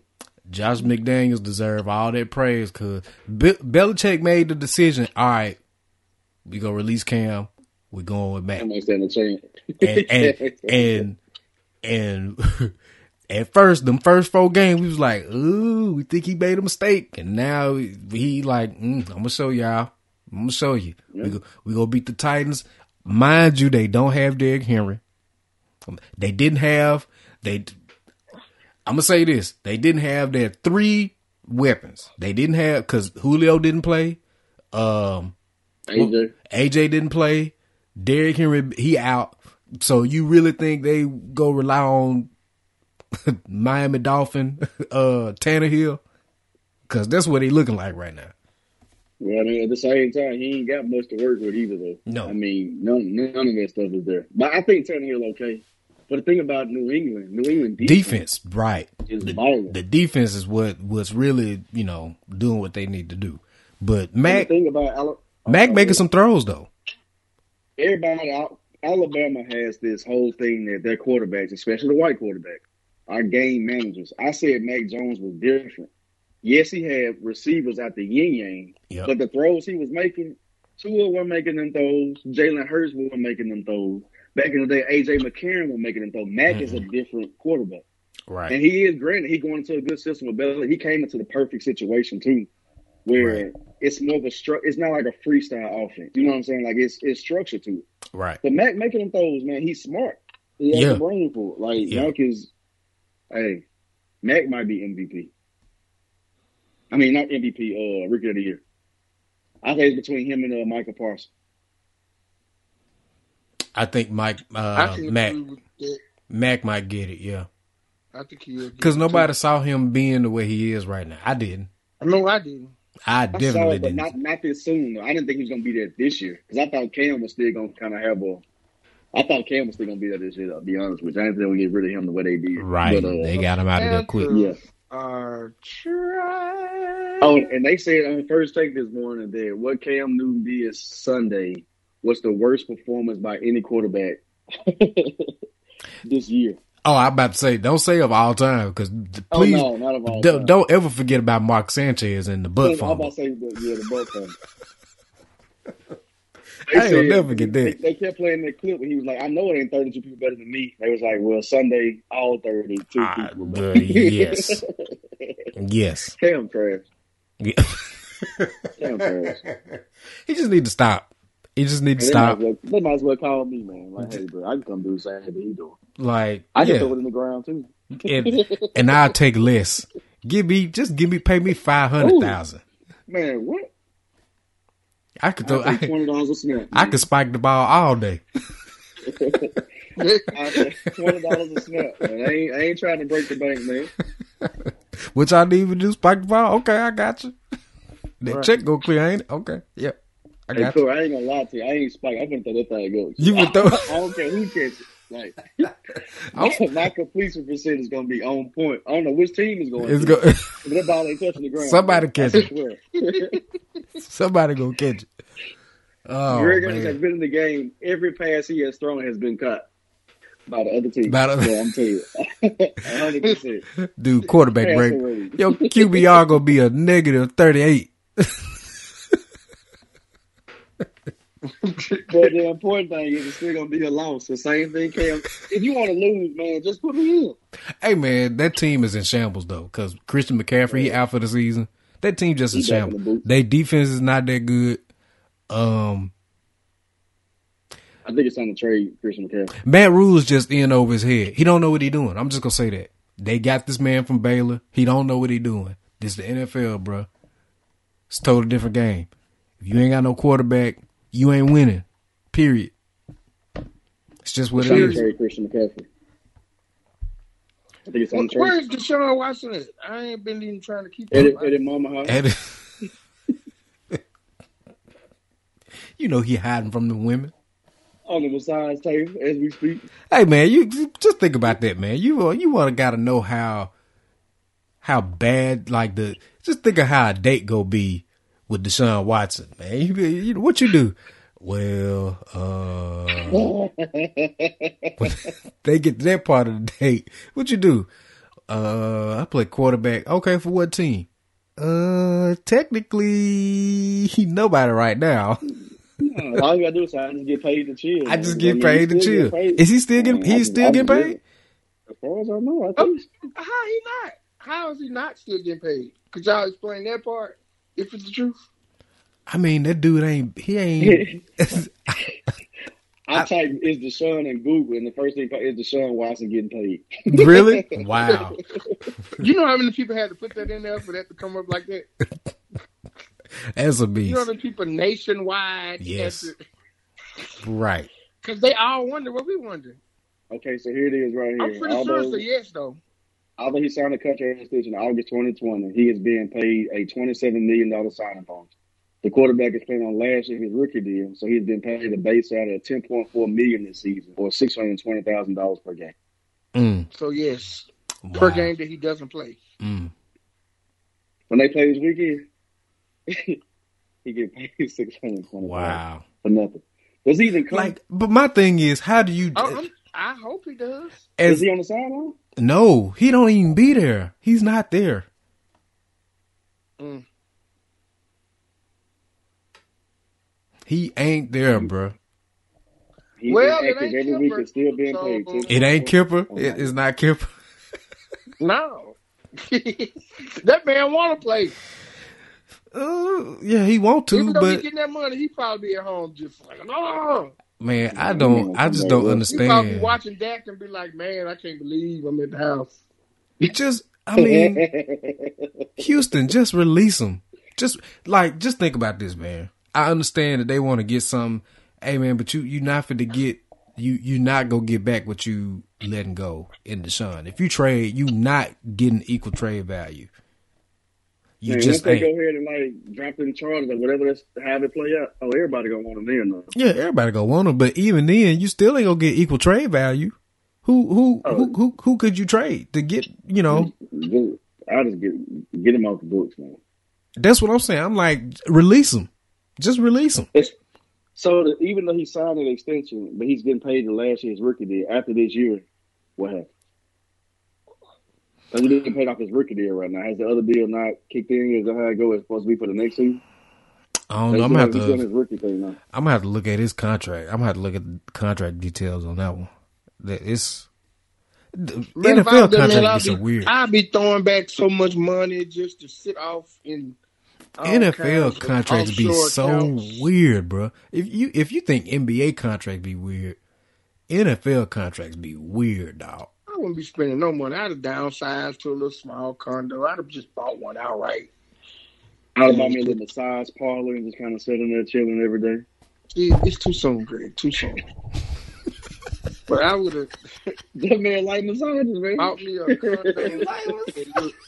Josh McDaniels deserve all that praise because Be- Belichick made the decision. All right, we gonna release Cam. We're going with Mac. I'm not standing a and and and, and at first, them first four games, we was like, "Ooh, we think he made a mistake," and now he like, mm, "I'm gonna show y'all. I'm gonna show you. We go, we gonna beat the Titans." Mind you, they don't have Derrick Henry. They didn't have they. I'm gonna say this: they didn't have their three weapons. They didn't have because Julio didn't play. Um, AJ, AJ didn't play. Derrick Henry, he out. So you really think they go rely on Miami Dolphin, uh, Tannehill? Because that's what he looking like right now. Well, I mean, at the same time, he ain't got much to work with either, though. No. I mean, none, none of that stuff is there. But I think Tannehill okay. But the thing about New England, New England defense, Defense, right? is The, the defense is what what's really you know doing what they need to do. But And the Mac thing about Ala- Mac uh, making some throws though. everybody out Alabama has this whole thing that their quarterbacks, especially the white quarterback, are game managers. I said Mac Jones was different. Yes, he had receivers out the yin yang, Yep. but the throws he was making, Tua wasn't making them throws. Jalen Hurts wasn't making them throws. Back in the day, AJ McCarron was making them throws. Mac is a mm-hmm. different quarterback. Right. And he is granted he going into a good system with Belichick. He came into the perfect situation too, where Right. it's more of a stru- It's not like a freestyle offense. You know what I'm saying? Like it's it's structured to it. right. But Mac making them throws, man, he's smart. He has Yeah. the brain for it. Like Yeah. Mac is, hey, Mac might be MVP. I mean, not MVP, uh, Rookie of the Year. I think it's between him and uh, Michael Parsons. I think Mike uh, can Mac agree with that. Mac might get it. Yeah. I think he'll. Because nobody saw him being the way he is right now. I didn't. No, I didn't. I I saw definitely it, but didn't. not not this soon. Though. I didn't think he was gonna be there this year because I thought Cam was still gonna kind of have a. I thought Cam was still gonna be there this year. I'll be honest with you. I didn't think they would get rid of him the way they did. right. But, uh, they got him out of there quick. yeah. Are trying. Oh, and they said on the first take this morning that what Cam Newton did Sunday was the worst performance by any quarterback this year. Oh, I'm about to say, don't say of all time because Oh please no, not of all. don't, time. don't ever forget about Mark Sanchez and the butt I'm about to say yeah, the butt fumble. I ain't gonna never forget that. they kept playing that clip where he was like, "I know it ain't 32 people better than me." They was like, "Well, Sunday, all 32 Ah, people." uh, yes, yes. Cam. Yeah. Cam trash. he just need to stop. He just need to they, stop. as well, they might as well call me, man. Like, hey, bro, I can come do the same thing he doing. Like, I can yeah, throw it in the ground too. and, and I'll take less. Give me, just give me, pay me five hundred thousand. Man, what? I could throw. I twenty dollars a snap. I could spike the ball all day. I twenty dollars a snap. Man. I ain't, I ain't trying to break the bank, man. Which I need to do spike the ball. Okay, I got you. That Right. check go clear, ain't it? Okay, yep, I Hey, got you. I ain't gonna lie to you. I ain't spike. I'm gonna throw that thing go. You would throw- I don't care who catches. Like my completion percent is gonna be on point. I don't know which team is going. It's to, go- that ball ain't touching the ground. Somebody catch it. somebody gonna catch it. Oh Greg Evans has man. been in the game. Every pass he has thrown has been caught by the other team. By the- so I'm telling you, hundred percent. Dude, quarterback break. Pass Yo, QBR gonna be a negative thirty eight. But the important thing is it's still gonna be a loss. The same thing, Cam. If you want to lose, man, just put me in. Hey man, that team is in shambles though, because Christian McCaffrey he out for the season. That team just in He back in shambles. the booth. They defense is not that good. Um, I think it's time to trade Christian McCaffrey. Matt Rhule's just in over his head. He don't know what he doing. I'm just gonna say that. They got this man from Baylor. He don't know what he doing. This is the NFL, bro. It's a totally different game. If you ain't got no quarterback, you ain't winning. Period. It's just what It's it time to is. trade Christian McCaffrey. I think it's time to Where trade is Deshaun Watson at? I ain't been even trying to keep Eddie, up. Eddie Mama House. And- you know he hiding from the women. on the massage table as we speak. Hey man, you you just think about that, man. You uh, you want to got to know how how bad like the just think of how a date go be with Deshaun Watson, man. You, be- you what you do? Well, uh, they get to that part of the date. What you do? Uh, I play quarterback. Okay, for what team? Uh, technically nobody right now. No, all you gotta do is I just get paid to chill. I just man. get mean, paid to chill. paid. Is he still getting? Man, I He's just- still getting paid? As far as I know, I think. How he not? How is he not still getting paid? Could y'all explain that part? If it's the truth. I mean, that dude ain't. He ain't. I type is Deshaun in Google, and the first thing is Deshaun Watson getting paid. really? Wow. You know how many people had to put that in there for that to come up like that? That's a beast. You beast. know the people nationwide. Yes. Right. Because they all wonder what we wonder. Okay, so here it is right here. I'm here. pretty although, sure it's a yes, though. Although he signed a contract extension in August 2020, he is being paid a $27 million signing bonus. The quarterback is playing on last year his rookie deal, so he's been paid a base salary of 10.4 million this season, or $620,000 per game. Mm. So, yes, Wow. per game that he doesn't play. Mm. When they play this weekend, he get paid $620,000 Wow. for nothing. Does he even come? Like, but my thing is, how do you? Oh, I'm, hope he does. is As, he on the sideline? No, he don't even be there. He's not there. Mm. He ain't there, bruh. He's Well, been it active ain't every week Kipper, and still being so- paid. It ain't Kipper. It is not Kipper. No. that man want to play. Uh, yeah, he want to, Even though he getting that money, he probably be at home just like, oh. Man, I don't. I just don't understand. watching Dak and be like, man, I can't believe I'm at the house. Just, I mean, Houston, just release him. Just like, just think about this, man. I understand that they want to get some. Hey, man, but you you not for to get you you not gonna get back what you letting go in Deshaun. If you trade, you not getting equal trade value. You Man, just once they go ahead and like drop in charges or whatever, that's have it play out. Oh, everybody gonna want him there now. Yeah, everybody gonna want him, but even then, you still ain't gonna get equal trade value. Who who Oh. who who who could you trade to get? You know, I just get get him off the books, man. that's what I'm saying. I'm like, release him, just release him. It's, so the, even though he signed an extension, but he's getting paid the last year's rookie deal. After this year, what happened? So he's getting pay off his rookie deal right now. Has the other deal not kicked in? Is that how it go? It's supposed to be for the next season. I don't know. I'm gonna have to. his rookie thing now. I'm gonna have to look at his contract. I'm gonna have to look at the contract details on that one. That it's the Man, I NFL was that man, contract I'd be so weird. I'd be throwing back so much money just to sit off in NFL contracts be so accounts. weird, bro. If you if you think NBA contracts be weird, NFL contracts be weird, dog. I wouldn't be spending no money. I'd have downsized to a little small condo. I'd have just bought one outright. I'd have bought me a little massage parlor and just kind of sitting there chilling every day. See, it's too soon, Greg. Too soon. but I would have That man like massages, man. bought me a condo.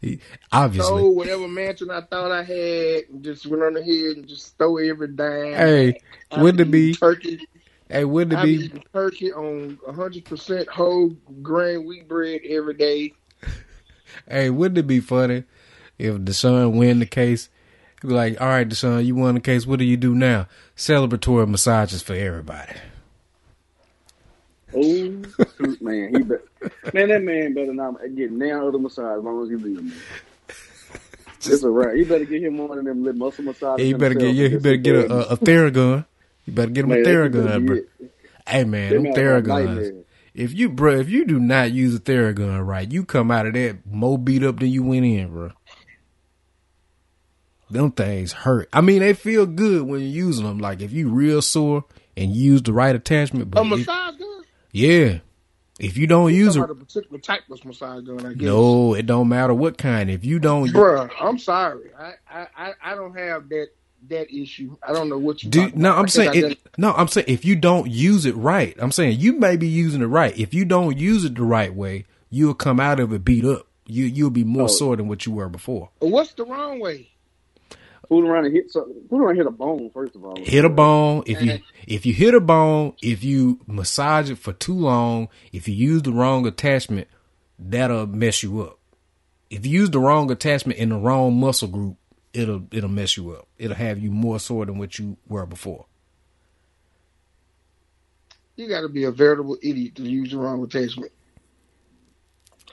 He- obviously, Stole whatever mansion I thought I had, and just went on ahead and just stole every dime. hey, I wouldn't it be turkey? Hey, wouldn't it I be turkey on 100% whole grain wheat bread every day. Hey, wouldn't it be funny if the Deshaun win the case? He'd be like, "All right, the Deshaun, you won the case. What do you do now? Celebratory massages for everybody." Oh man, he be- man, that man better not get now other massage as long as he leave me. It's a right. He better get him one of them little muscle massages. You better get yeah, just better get a, a, a Theragun. You better get him a Man, that better Theragun, bro. Hey man, Them them a Theraguns. If you, bro, if you do not use a Theragun right, you come out of that more beat up than you went in, bro. Them things hurt. I mean, they feel good when you're using them. Like if you real sore and you use the right attachment, but A if- massage gun? yeah, if you don't use Talking it, about a particular type of massage gun, I guess. no, it don't matter what kind. If you don't, Bruh, I'm sorry. I, I, I, I don't have that that issue. I don't know what you Do, talking no, about. I'm saying it, no. I'm saying if you don't use it right, I'm saying you may be using it right. If you don't use it the right way, you'll come out of it beat up. You you'll be more Oh. sore than what you were before. What's the wrong way? Fool around and hit something. Fool around and hit a bone first of all. Hit a bone. If you if you hit a bone, if you massage it for too long, if you use the wrong attachment, that'll mess you up. If you use the wrong attachment in the wrong muscle group, it'll it'll mess you up. It'll have you more sore than what you were before. You got to be a veritable idiot to use the wrong attachment.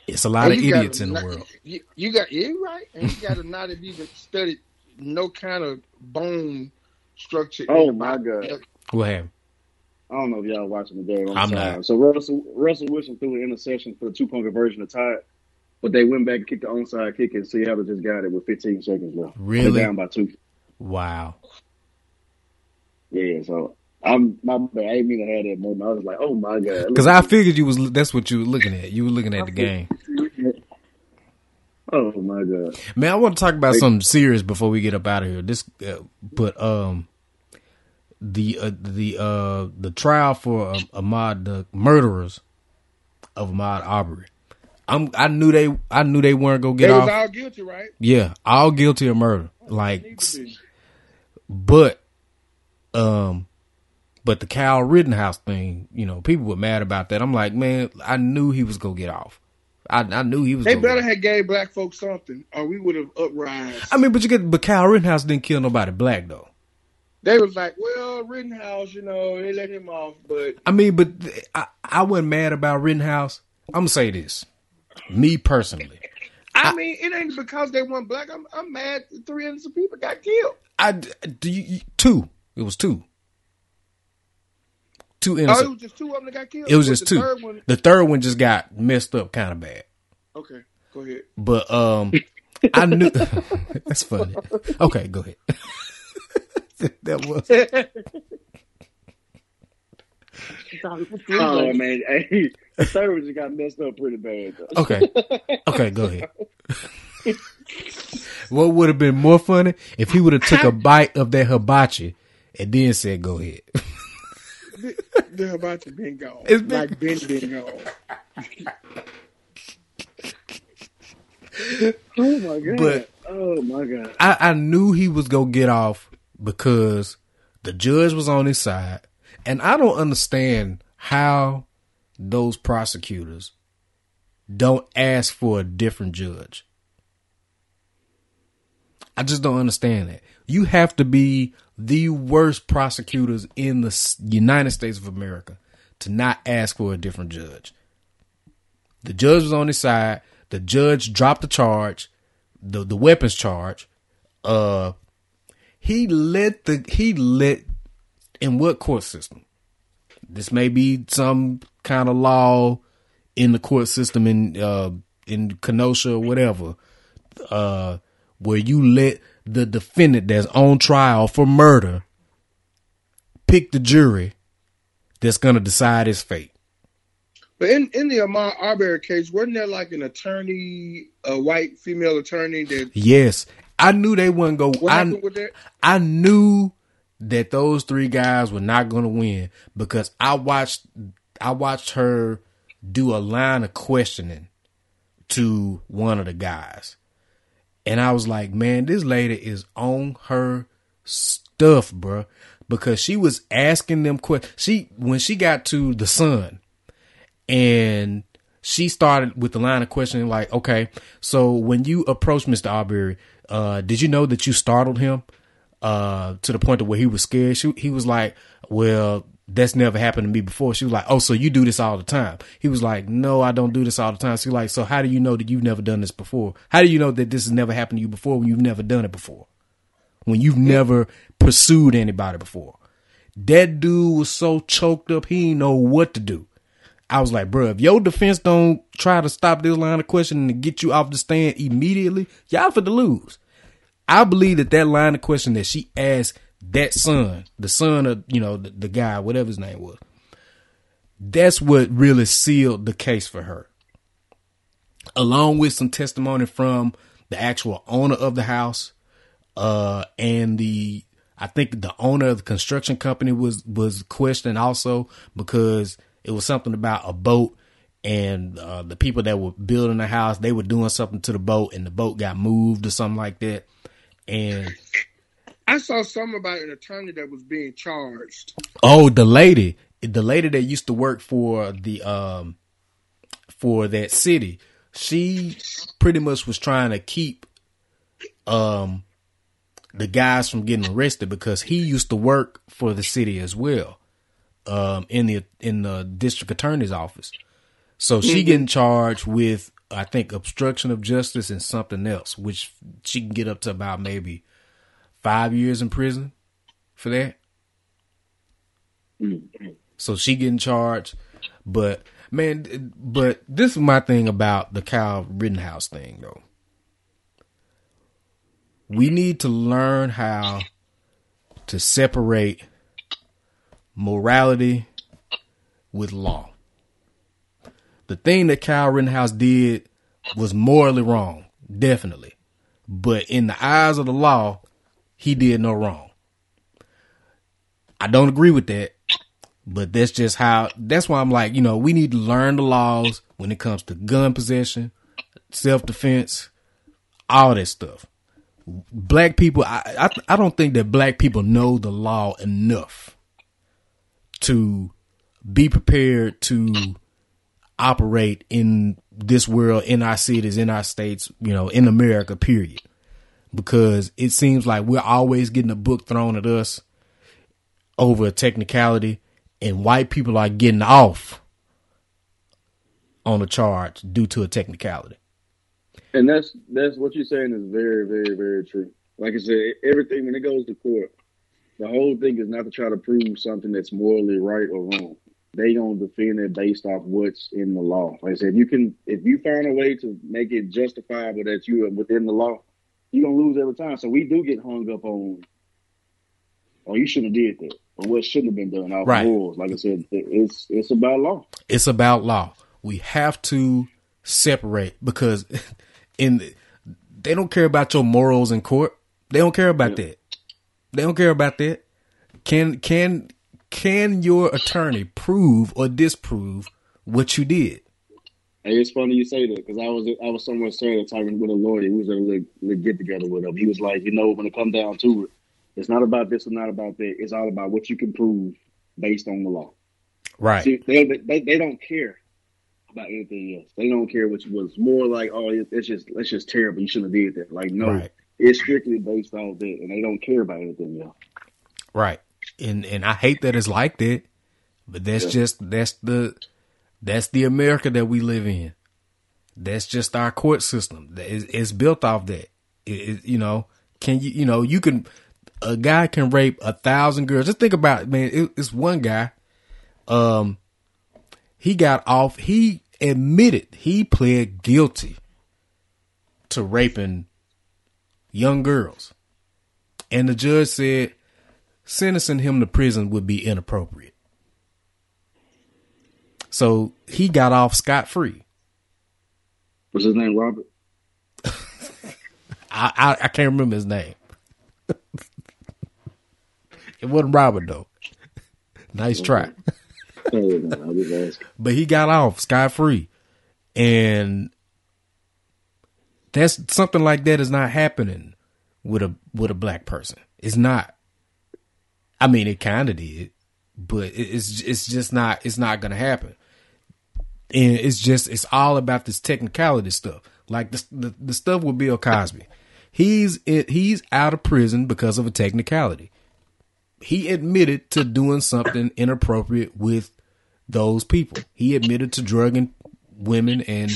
It's a lot of And you idiots in the world. You, you got yeah, you right, and you got to not have even studied no kind of bone structure. Oh, my. God. What happened? I don't know if y'all watching the game. I'm, I'm not. So Russell Russell Wilson threw an interception for the two point conversion to tie it, but they went back and kicked the onside kick, and Seattle just got it with 15 seconds left. Really? They're down by two. Wow. Yeah, so I'm my bad. I didn't mean to have that moment. I was like, oh my god, Because I figured you was that's what you were looking at. You were looking at the game. Oh my god. Man, I want to talk about something serious before we get up out of here. This, uh, but um, the uh, the uh the trial for uh, Ahmaud, the murderers of Ahmaud Arbery. I'm I knew they I knew they weren't gonna get off. They was off. all guilty, right? Yeah, all guilty of murder. Like, to be. but um, but the Cal Rittenhouse thing, you know, people were mad about that. I'm like, man, I knew he was gonna get off. I I knew he was. They better have gave black folks something, or we would have uprised. I mean, but you get, but Kyle Rittenhouse didn't kill nobody black though. They was like, well, Rittenhouse, you know, they let him off, but I mean, but I, I wasn't mad about Rittenhouse. I'm gonna say this, me personally, I, mean, it ain't because they weren't black. I'm, I'm mad. Three innocent people got killed. I do you, two. It was two, two Oh, it innocent. was just two of them that got killed. it was just the two. Third one, The third one just got messed up kind of bad. okay, go ahead. But um, I knew that's funny. Okay, go ahead. that was Oh man, hey, the third one just got messed up pretty bad. Though. okay. Okay, go ahead. what would have been more funny if he would have took a bite of that hibachi and then said, "Go ahead." They're about to been gone. It's been- like Ben been gone. Oh my god. But- oh my god. I, I knew he was gonna get off because the judge was on his side, and I don't understand how those prosecutors don't ask for a different judge. I just don't understand that. You have to be the worst prosecutors in the United States of America to not ask for a different judge. The judge was on his side. The judge dropped the charge, the the weapons charge. Uh, he let the he let in what court system? This may be some kind of law in the court system in uh in Kenosha or whatever. Uh, where you let the defendant that's on trial for murder pick the jury that's gonna decide his fate. But in, in the Ahmaud Arbery case, wasn't there like an attorney, a white female attorney that Yes, I knew they wouldn't go. what I, happened with that? I knew that those three guys were not going to win because I watched I watched her do a line of questioning to one of the guys. And I was like, man, this lady is on her stuff, bruh. because she was asking them questions. She when she got to the son, and she started with the line of questioning like, okay, so when you approached Mr. Arbery, uh, did you know that you startled him uh, to the point of where he was scared? She, he was like, well, that's never happened to me before. She was like, oh, so you do this all the time? He was like, no, I don't do this all the time. She was like, so how do you know that you've never done this before? How do you know that this has never happened to you before when you've never done it before? When you've never pursued anybody before? That dude was so choked up, he didn't know what to do. I was like, bro, if your defense don't try to stop this line of questioning and get you off the stand immediately, y'all for the lose. I believe that that line of question that she asked that son, the son of, you know, the, the guy, whatever his name was, that's what really sealed the case for her. Along with some testimony from the actual owner of the house, uh, and the, I think the owner of the construction company was, was questioned also because it was something about a boat and uh, the people that were building the house, they were doing something to the boat and the boat got moved or something like that. And I saw something about an attorney that was being charged. Oh, the lady, the lady that used to work for the um for that city, she pretty much was trying to keep um the guys from getting arrested because he used to work for the city as well um, in the in the district attorney's office. So she mm-hmm. getting charged with I think obstruction of justice and something else, which she can get up to about maybe five years in prison for that. So she getting charged, but man, but this is my thing about the Kyle Rittenhouse thing though. We need to learn how to separate morality with law. The thing that Kyle Rittenhouse did was morally wrong, definitely. But in the eyes of the law, he did no wrong. I don't agree with that, but that's just how, that's why I'm like, you know, we need to learn the laws when it comes to gun possession, self defense, all that stuff. Black people, I, I, I don't think that black people know the law enough to be prepared to operate in this world, in our cities, in our states, you know, in America, period. Because it seems like we're always getting a book thrown at us over a technicality, and white people are getting off on a charge due to a technicality. And that's that's what you're saying is very, very, very true. Like I said, everything when it goes to court, the whole thing is not to try to prove something that's morally right or wrong. They gonna defend it based off what's in the law. Like I said, if you can, if you find a way to make it justifiable that you are within the law, you gonna lose every time. So we do get hung up on, oh, you shouldn't have did that, or what shouldn't have been done. Off right. rules, like I said, it's it's about law. It's about law. We have to separate because in they don't care about your morals in court. They don't care about yeah. that. They don't care about that. Can can can your attorney prove or disprove what you did? Hey, it's funny you say that because I was I was somewhere saying talking with a lawyer. He was at a little, little get together with him. He was like, you know, when it come down to it, it's not about this or not about that. It's all about what you can prove based on the law. Right. See, they, they they don't care about anything else. They don't care which was more like, oh, it's just it's just terrible. You shouldn't have did that. Like, no, right. It's strictly based off that, and they don't care about anything else. Right, and and I hate that it's like that, but that's yeah. just that's the that's the America that we live in. That's just our court system. It's, it's built off that. It, it, you know, can you you know you can a guy can rape a thousand girls. Just think about it, man. It, it's one guy. Um, he got off. He admitted he pled guilty to raping young girls. And the judge said sentencing him to prison would be inappropriate. So he got off scot free. What's his name, Robert? I, I, I can't remember his name. it wasn't Robert though. nice try. but he got off scot free, and that's something like that is not happening with a with a black person. It's not. I mean, it kind of did, but it's it's just not it's not gonna happen. And it's just it's all about this technicality stuff, like the the, the stuff with Bill Cosby. He's it, he's out of prison because of a technicality. He admitted to doing something inappropriate with those people. He admitted to drugging women and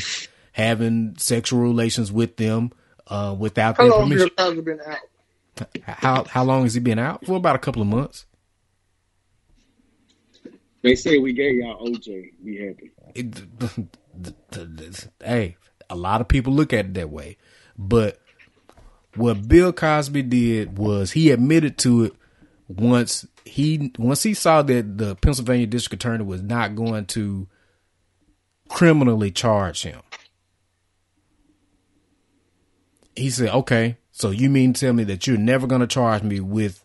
having sexual relations with them uh, without How their long permission. Bill Cosby been out? How how long has he been out? For about a couple of months. They say we gave y'all OJ. Be happy. It, hey, a lot of people look at it that way, but what Bill Cosby did was he admitted to it once he once he saw that the Pennsylvania district attorney was not going to criminally charge him. He said, "Okay, so you mean to tell me that you're never going to charge me with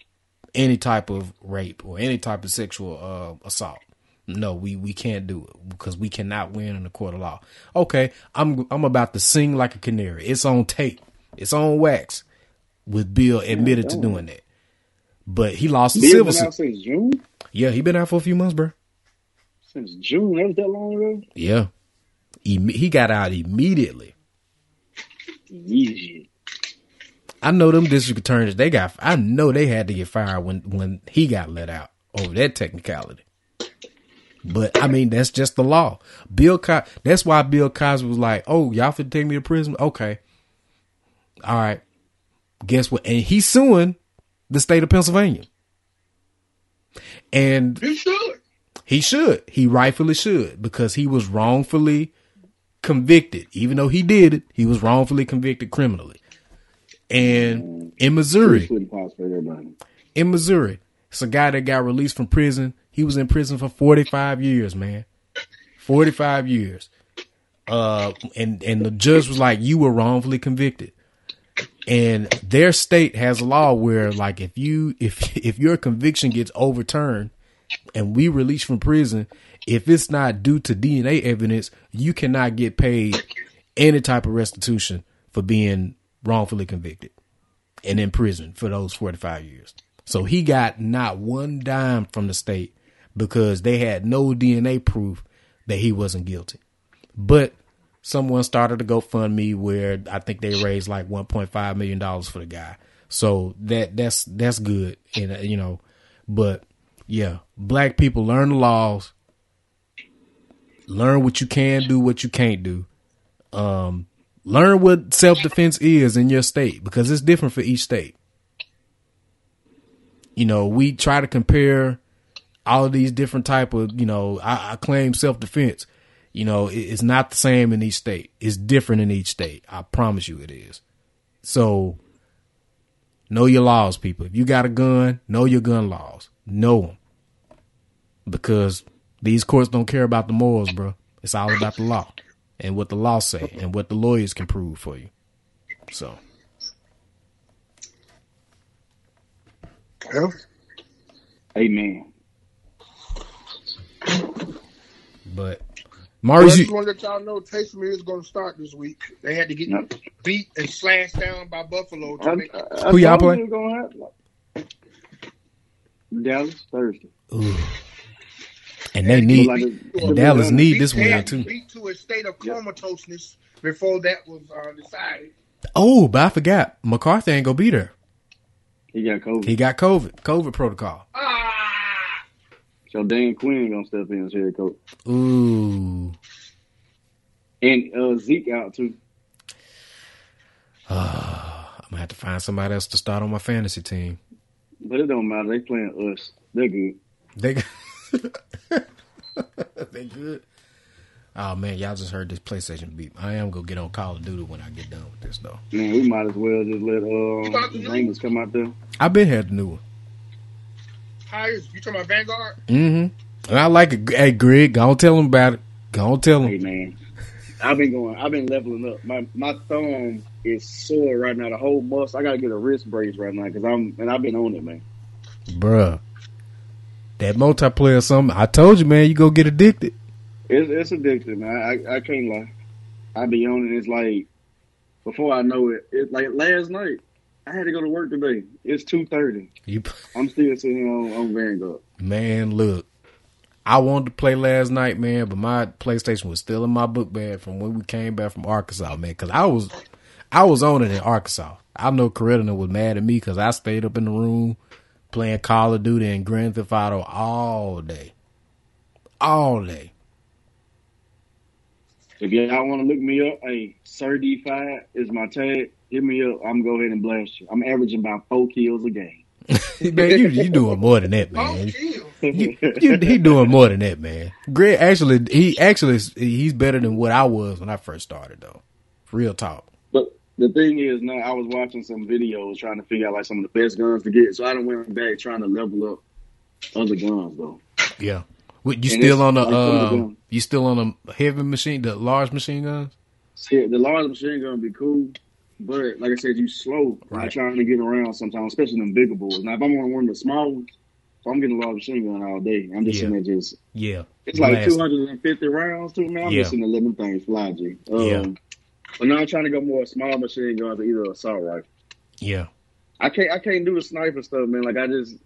any type of rape or any type of sexual uh, assault?" No, we, we can't do it because we cannot win in the court of law. Okay, I'm I'm about to sing like a canary. It's on tape. It's on wax. With Bill admitted to doing that, but he lost the civil suit. since June. Yeah, he been out for a few months, bro. Since June, that was that long ago. Yeah, he he got out immediately. Yeah. I know them district attorneys. They got. I know they had to get fired when when he got let out over that technicality. But I mean, that's just the law. Bill, that's why Bill Cosby was like, "Oh, y'all finna take me to prison? Okay, all right. Guess what? And he's suing the state of Pennsylvania, and he should. he should. He rightfully should because he was wrongfully convicted. Even though he did it, he was wrongfully convicted criminally. And in Missouri, Splitting pots for everybody. in Missouri, it's a guy that got released from prison. He was in prison for 45 years, man. 45 years. Uh, and, and the judge was like, you were wrongfully convicted. And their state has a law where like if you if if your conviction gets overturned and we release from prison, if it's not due to DNA evidence, you cannot get paid any type of restitution for being wrongfully convicted and in prison for those 45 years. So he got not one dime from the state because they had no DNA proof that he wasn't guilty. But someone started a GoFundMe where I think they raised like 1.5 million dollars for the guy. So that that's that's good, and uh, you know, but yeah, black people learn the laws, learn what you can do, what you can't do. Um, learn what self defense is in your state because it's different for each state. You know, we try to compare all of these different type of, you know, I, I claim self defense. You know, it, it's not the same in each state. It's different in each state. I promise you it is. So know your laws, people. If you got a gun, know your gun laws. Know them. Because these courts don't care about the morals, bro. It's all about the law and what the law say and what the lawyers can prove for you. So Well, Amen. but well, I Maurice, just you, want to let y'all know Taysom is going to start this week. They had to get Yep. beat and slashed down by Buffalo to I, make I, I Who y'all told play? you it was gonna happen. Dallas Thursday. ooh. And they need like and Dallas need this they win had too. beat to a state of comatoseness before that was uh, decided. Oh, but I forgot McCarthy ain't gonna be there. He got COVID. He got COVID, COVID protocol. Ah, so Dan Quinn gonna step in as head coach. Ooh, And uh, Zeke out too. I'm gonna have to find somebody else to start on my fantasy team. But it don't matter. They playing us. They're good. They they good. Oh man, y'all just heard this PlayStation beep. I am gonna get on Call of Duty when I get done with this though. Man, we might as well just let about uh, to do? Come out there. I've been had the new one. hires. You talking about Vanguard? Mm-hmm. And I like it. Hey, Greg, go on tell him about it. Go on tell him. Hey man, I've been going. I've been leveling up. My my thumb is sore right now. The whole muscle. I gotta get a wrist brace right now because I'm and I've been on it, man. Bruh. That multiplayer something. I told you, man, you go get addicted. It's it's addictive, man. I I can't lie. I be on it. It's like before I know it. It's like last night. I had to go to work today. It's two thirty. You I'm still sitting on, on Vanguard. man, look. I wanted to play last night, man, but my PlayStation was still in my book bag from when we came back from Arkansas, man. Because I was, I was on it in Arkansas. I know Coretta was mad at me because I stayed up in the room playing Call of Duty and Grand Theft Auto all day, all day. If y'all want to look me up, hey, Sir D5 is my tag. Hit me up. I'm gonna go ahead and blast you. I'm averaging about four kills a game. man, you you doing more than that, man. kill. you, you, he doing more than that, man. Greg actually, he actually, he's better than what I was when I first started, though. Real talk. The thing is, now I was watching some videos trying to figure out like some of the best guns to get. So I done went back trying to level up other guns though. Yeah. What, you And still on the like some of the guns. you still on the heavy machine, the large machine guns? See, the large machine gun be cool, but like I said, you slow. Right. Trying to get around sometimes, especially them bigger boys. Now if I'm on one of the small ones, so I'm getting a large machine gun all day. I'm just Yeah. sitting there just Yeah. It's like Blast. 250 rounds too, man. I'm Yeah. just in the living things, fly G. Um, Yeah. But now I'm trying to go more small machine guns or either assault rifle. Yeah. I can't I can't do the sniper stuff, man. Like I just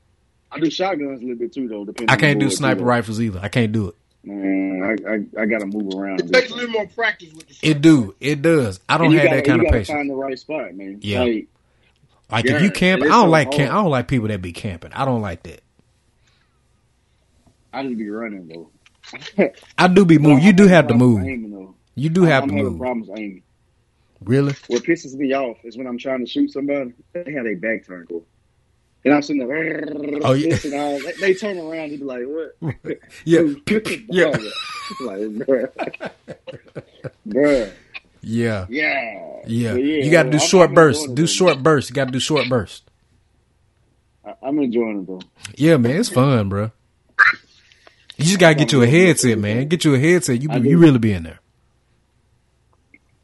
I do shotguns a little bit too though. Depending I can't the do sniper too, rifles either. I can't do it. Man, I, I I gotta move around. It takes a little more practice with the It do. It does. I don't have gotta, that kind you of gotta patience. Find the right spot, man. Yeah. Like, Like Yeah, if you camp, I don't like camp. I don't like people that be camping. I don't like that. I just be running though. I do be moving. You do have to move. You do have I'm to having move. problems aiming. Really? What pisses me off is when I'm trying to shoot somebody, they have their back turned to. And I'm sitting there, Oh, yeah. They, they turn around and be like, what? Yeah. Yeah. like, bruh. bruh. Yeah. Yeah. Yeah. You got to do short bursts. Do short bursts. You got to do short bursts. I'm enjoying it bro. Yeah, man, it's fun, bro. You just gotta get you a headset, man. Get you a headset. You be, you really be in there.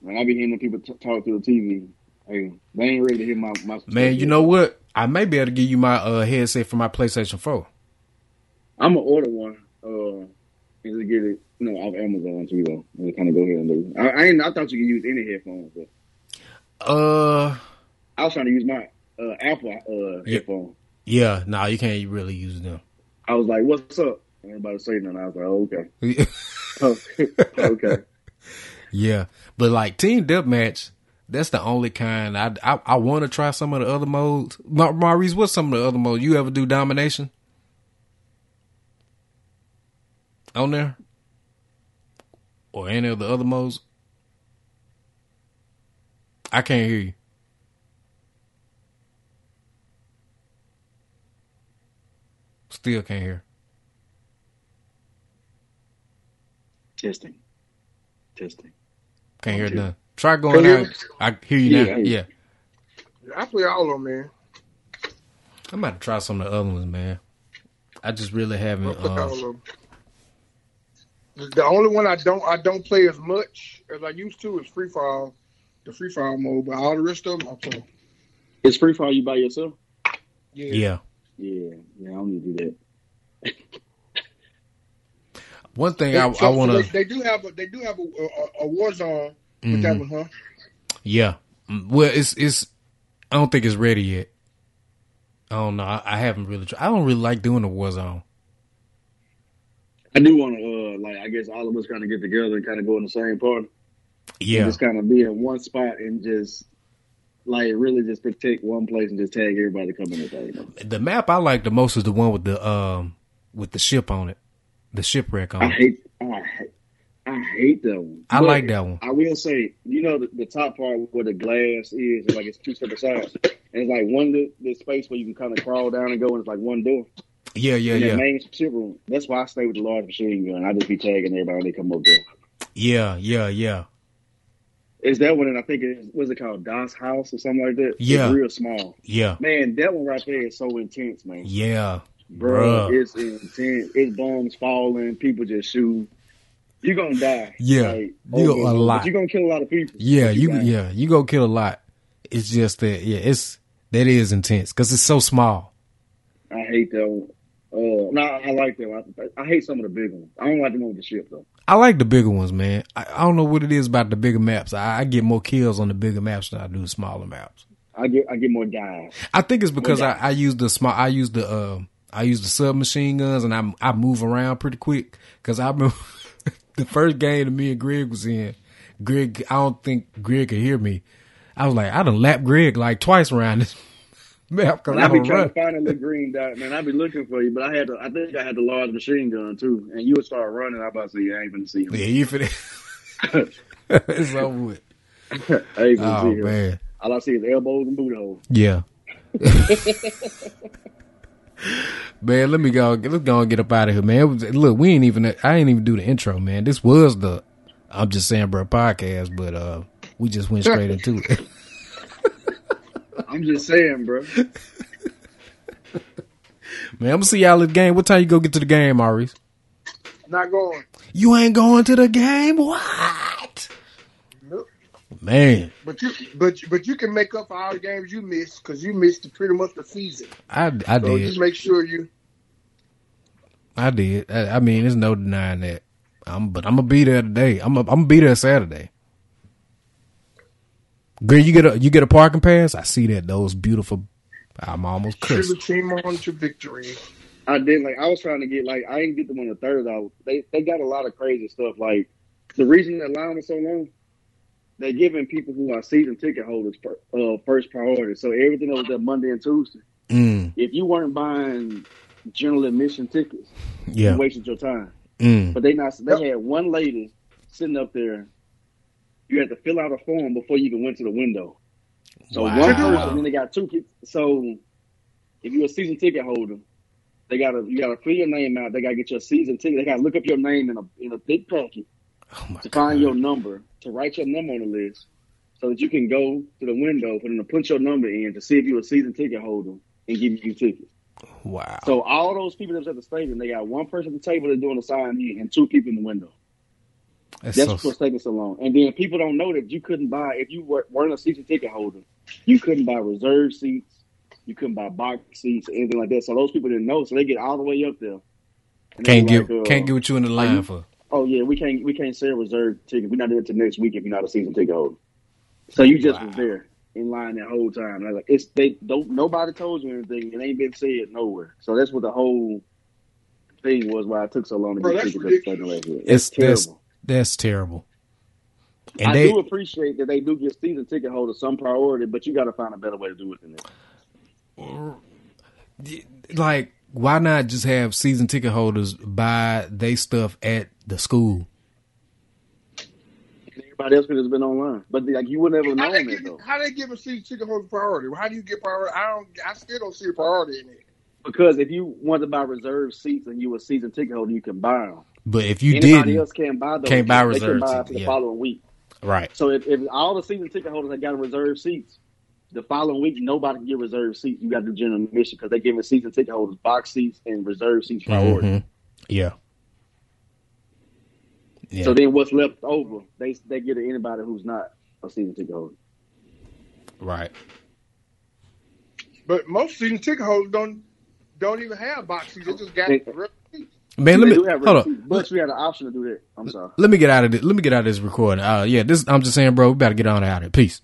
When I be hearing people t- talk through the TV, hey, they ain't ready to hear my my. Man, you know what? I may be able to give you my uh, headset for my PlayStation 4. I'm gonna order one. Uh, and just get it, you know, off Amazon too though. And kind of go ahead and do. It. I, I ain't. I thought you could use any headphones, but Uh, I was trying to use my uh, Apple uh, Yeah. headphone. yeah, no, nah, you can't really use them. I was like, "What's up?" And everybody saying, and I was like, oh, "Okay, okay." Yeah, but like Team Deathmatch, that's the only kind I I, I want to try some of the other modes. Ma- Maurice, what's some of the other modes? You ever do domination on there, or any of the other modes? I can't hear you. Still can't hear. Testing, testing. Can't hear Okay. none. Try going Can you out. I hear you Yeah, now. I hear you. Yeah. I play all of them, man. I'm about to try some of the other ones, man. I just really haven't. play all uh, of them. The- The only one I don't I don't play as much as I used to is free fall, the free fall mode. But all the rest of them I play. Is free fall you by yourself? Yeah. yeah. Yeah, yeah. I don't need to do that. One thing They, I, so- I want they, to. they do have a they do have a, a, a war zone with that one, huh? Yeah. Well, it's it's. I don't think it's ready yet. I don't know. I, I haven't really. I don't really like doing the war zone. I do want to, uh, like, I guess all of us kind of get together and kind of go in the same party. And Yeah. just kind of be in one spot and just, like, really just protect one place and just tag everybody coming in there. You know? The map I like the most is the one with the um with the ship on it, the shipwreck on I hate, I hate, I hate that one. I But like that one. I will say, you know, the, the top part where the glass is, like it's two separate sides, and it's like one the, the space where you can kind of crawl down and go, and it's like one door. Yeah, yeah, yeah, main ship room. That's why I stay with the large machine gun. I just be tagging everybody when they come up there. yeah, yeah, yeah. Is that one? And I think it was it called Das Haus or something like that. Yeah. it's real small. Yeah, Man, that one right there is so intense, man. yeah, Bro, bruh. it's intense. It's bombs falling, people just shoot. You're gonna die. Yeah. Like, you a lot. You're gonna kill a lot of people. Yeah, you got- yeah, you go kill a lot. It's just that yeah, it's that is intense because it's so small. I hate that one. Uh, no, I like that one. I, I hate some of the big ones. I don't like the one with the ship though. I like the bigger ones, man. I, I don't know what it is about the bigger maps. I, I get more kills on the bigger maps than I do the smaller maps. I get I get more guys. I think it's because I. I use the small. I use the uh, I use the submachine guns, and I I move around pretty quick. Because I remember the first game that me and Greg was in. Greg, I don't think Greg could hear me. I was like, I done lapped Greg like twice around this map because I be trying run. to find a little green dot, man. I be looking for you, but I had the, I think I had the large machine gun too. And you would start running, I about to say, yeah, I ain't gonna see him. Yeah, you finna. it's over with. I ain't gonna Oh see him. man, All I see is elbows and boot holes. yeah. Man, let me go. Let's go and get up out of here, man. Was, look, we ain't even. I ain't even do the intro, man. This was the. I'm just saying, bro, podcast, but uh, we just went straight into it. I'm just saying, bro. Man, I'm gonna see y'all at the game. What time you go get to the game, Maurice? Not going. You ain't going to the game? What? Nope. Man, But you, but but you can make up for all the games you missed because you missed pretty much the season. I I So did. just make sure you. I did. I, I mean, there's no denying that. I'm, but I'm gonna be there today. I'm, a, I'm gonna be there Saturday. Girl, you get a you get a parking pass. I see that. Those beautiful. I'm almost cursed. Sugar team on to victory. I did like I was trying to get like I didn't get them on the third though. They they got a lot of crazy stuff. Like the reason the line was so long, they're giving people who are season ticket holders per, uh, first priority. So everything that was there Monday and Tuesday, Mm, if you weren't buying general admission tickets, yeah. you wasted your time. Mm, But they not. They had one lady sitting up there. You had to fill out a form before you even went to the window. So Wow. one person, then they got two people. So if you're a season ticket holder, they gotta you gotta fill your name out. They gotta get your season ticket. They gotta look up your name in a in a big packet oh to god. find your number to write your number on the list, so that you can go to the window for them to put your number in to see if you're a season ticket holder and give you tickets. Wow. So all those people that was at the stadium, they got one person at the table that's doing the sign in and two people in the window. That's That's so. what's taking so long. And then people don't know that you couldn't buy if you were, weren't a season ticket holder, you couldn't buy reserve seats, you couldn't buy box seats, or anything like that. So those people didn't know, so they get all the way up there. Can't get like, uh, can't get what you in the line you- for. Oh yeah, we can't we can't sell reserve tickets. We're not doing it till next week if you're not a season ticket holder. So you just Wow. was there in line that whole time. And I was like, it's they don't nobody told you anything. It ain't been said nowhere. So that's what the whole thing was. Why it took so long to Bro, get that's tickets at the stadium ridiculous. last year. It's that's terrible. that's terrible. And I they do appreciate that they do give season ticket holders some priority, but you got to find a better way to do it than that. like why not just have season ticket holders buy they stuff at the school? Everybody else could have been online, but like you wouldn't How known they, that give, though, how they give a season ticket holder priority? How do you get priority? I don't. I still don't see a priority in it. because if you want to buy reserved seats and you were a season ticket holder, you can buy them. But if you Anybody didn't, else can't buy those. can't buy They can reserved buy seats, for the yeah. following week. right? So if, if all the season ticket holders that got reserved seats, the following week nobody can get reserved seats. You got to do general admission because they giving season ticket holders box seats and reserved seats priority. Mhm. Yeah. Yeah. So then what's left over, they they get to anybody who's not a season ticket holder. right. But most season ticket holders don't don't even have box seats. They just got They- real seats. Man, let me do have hold on. but we had an option to do that. I'm sorry. Let me get out of this. Let me get out of this recording. Uh, yeah, this. I'm just saying, bro. We better get on out of it. Peace.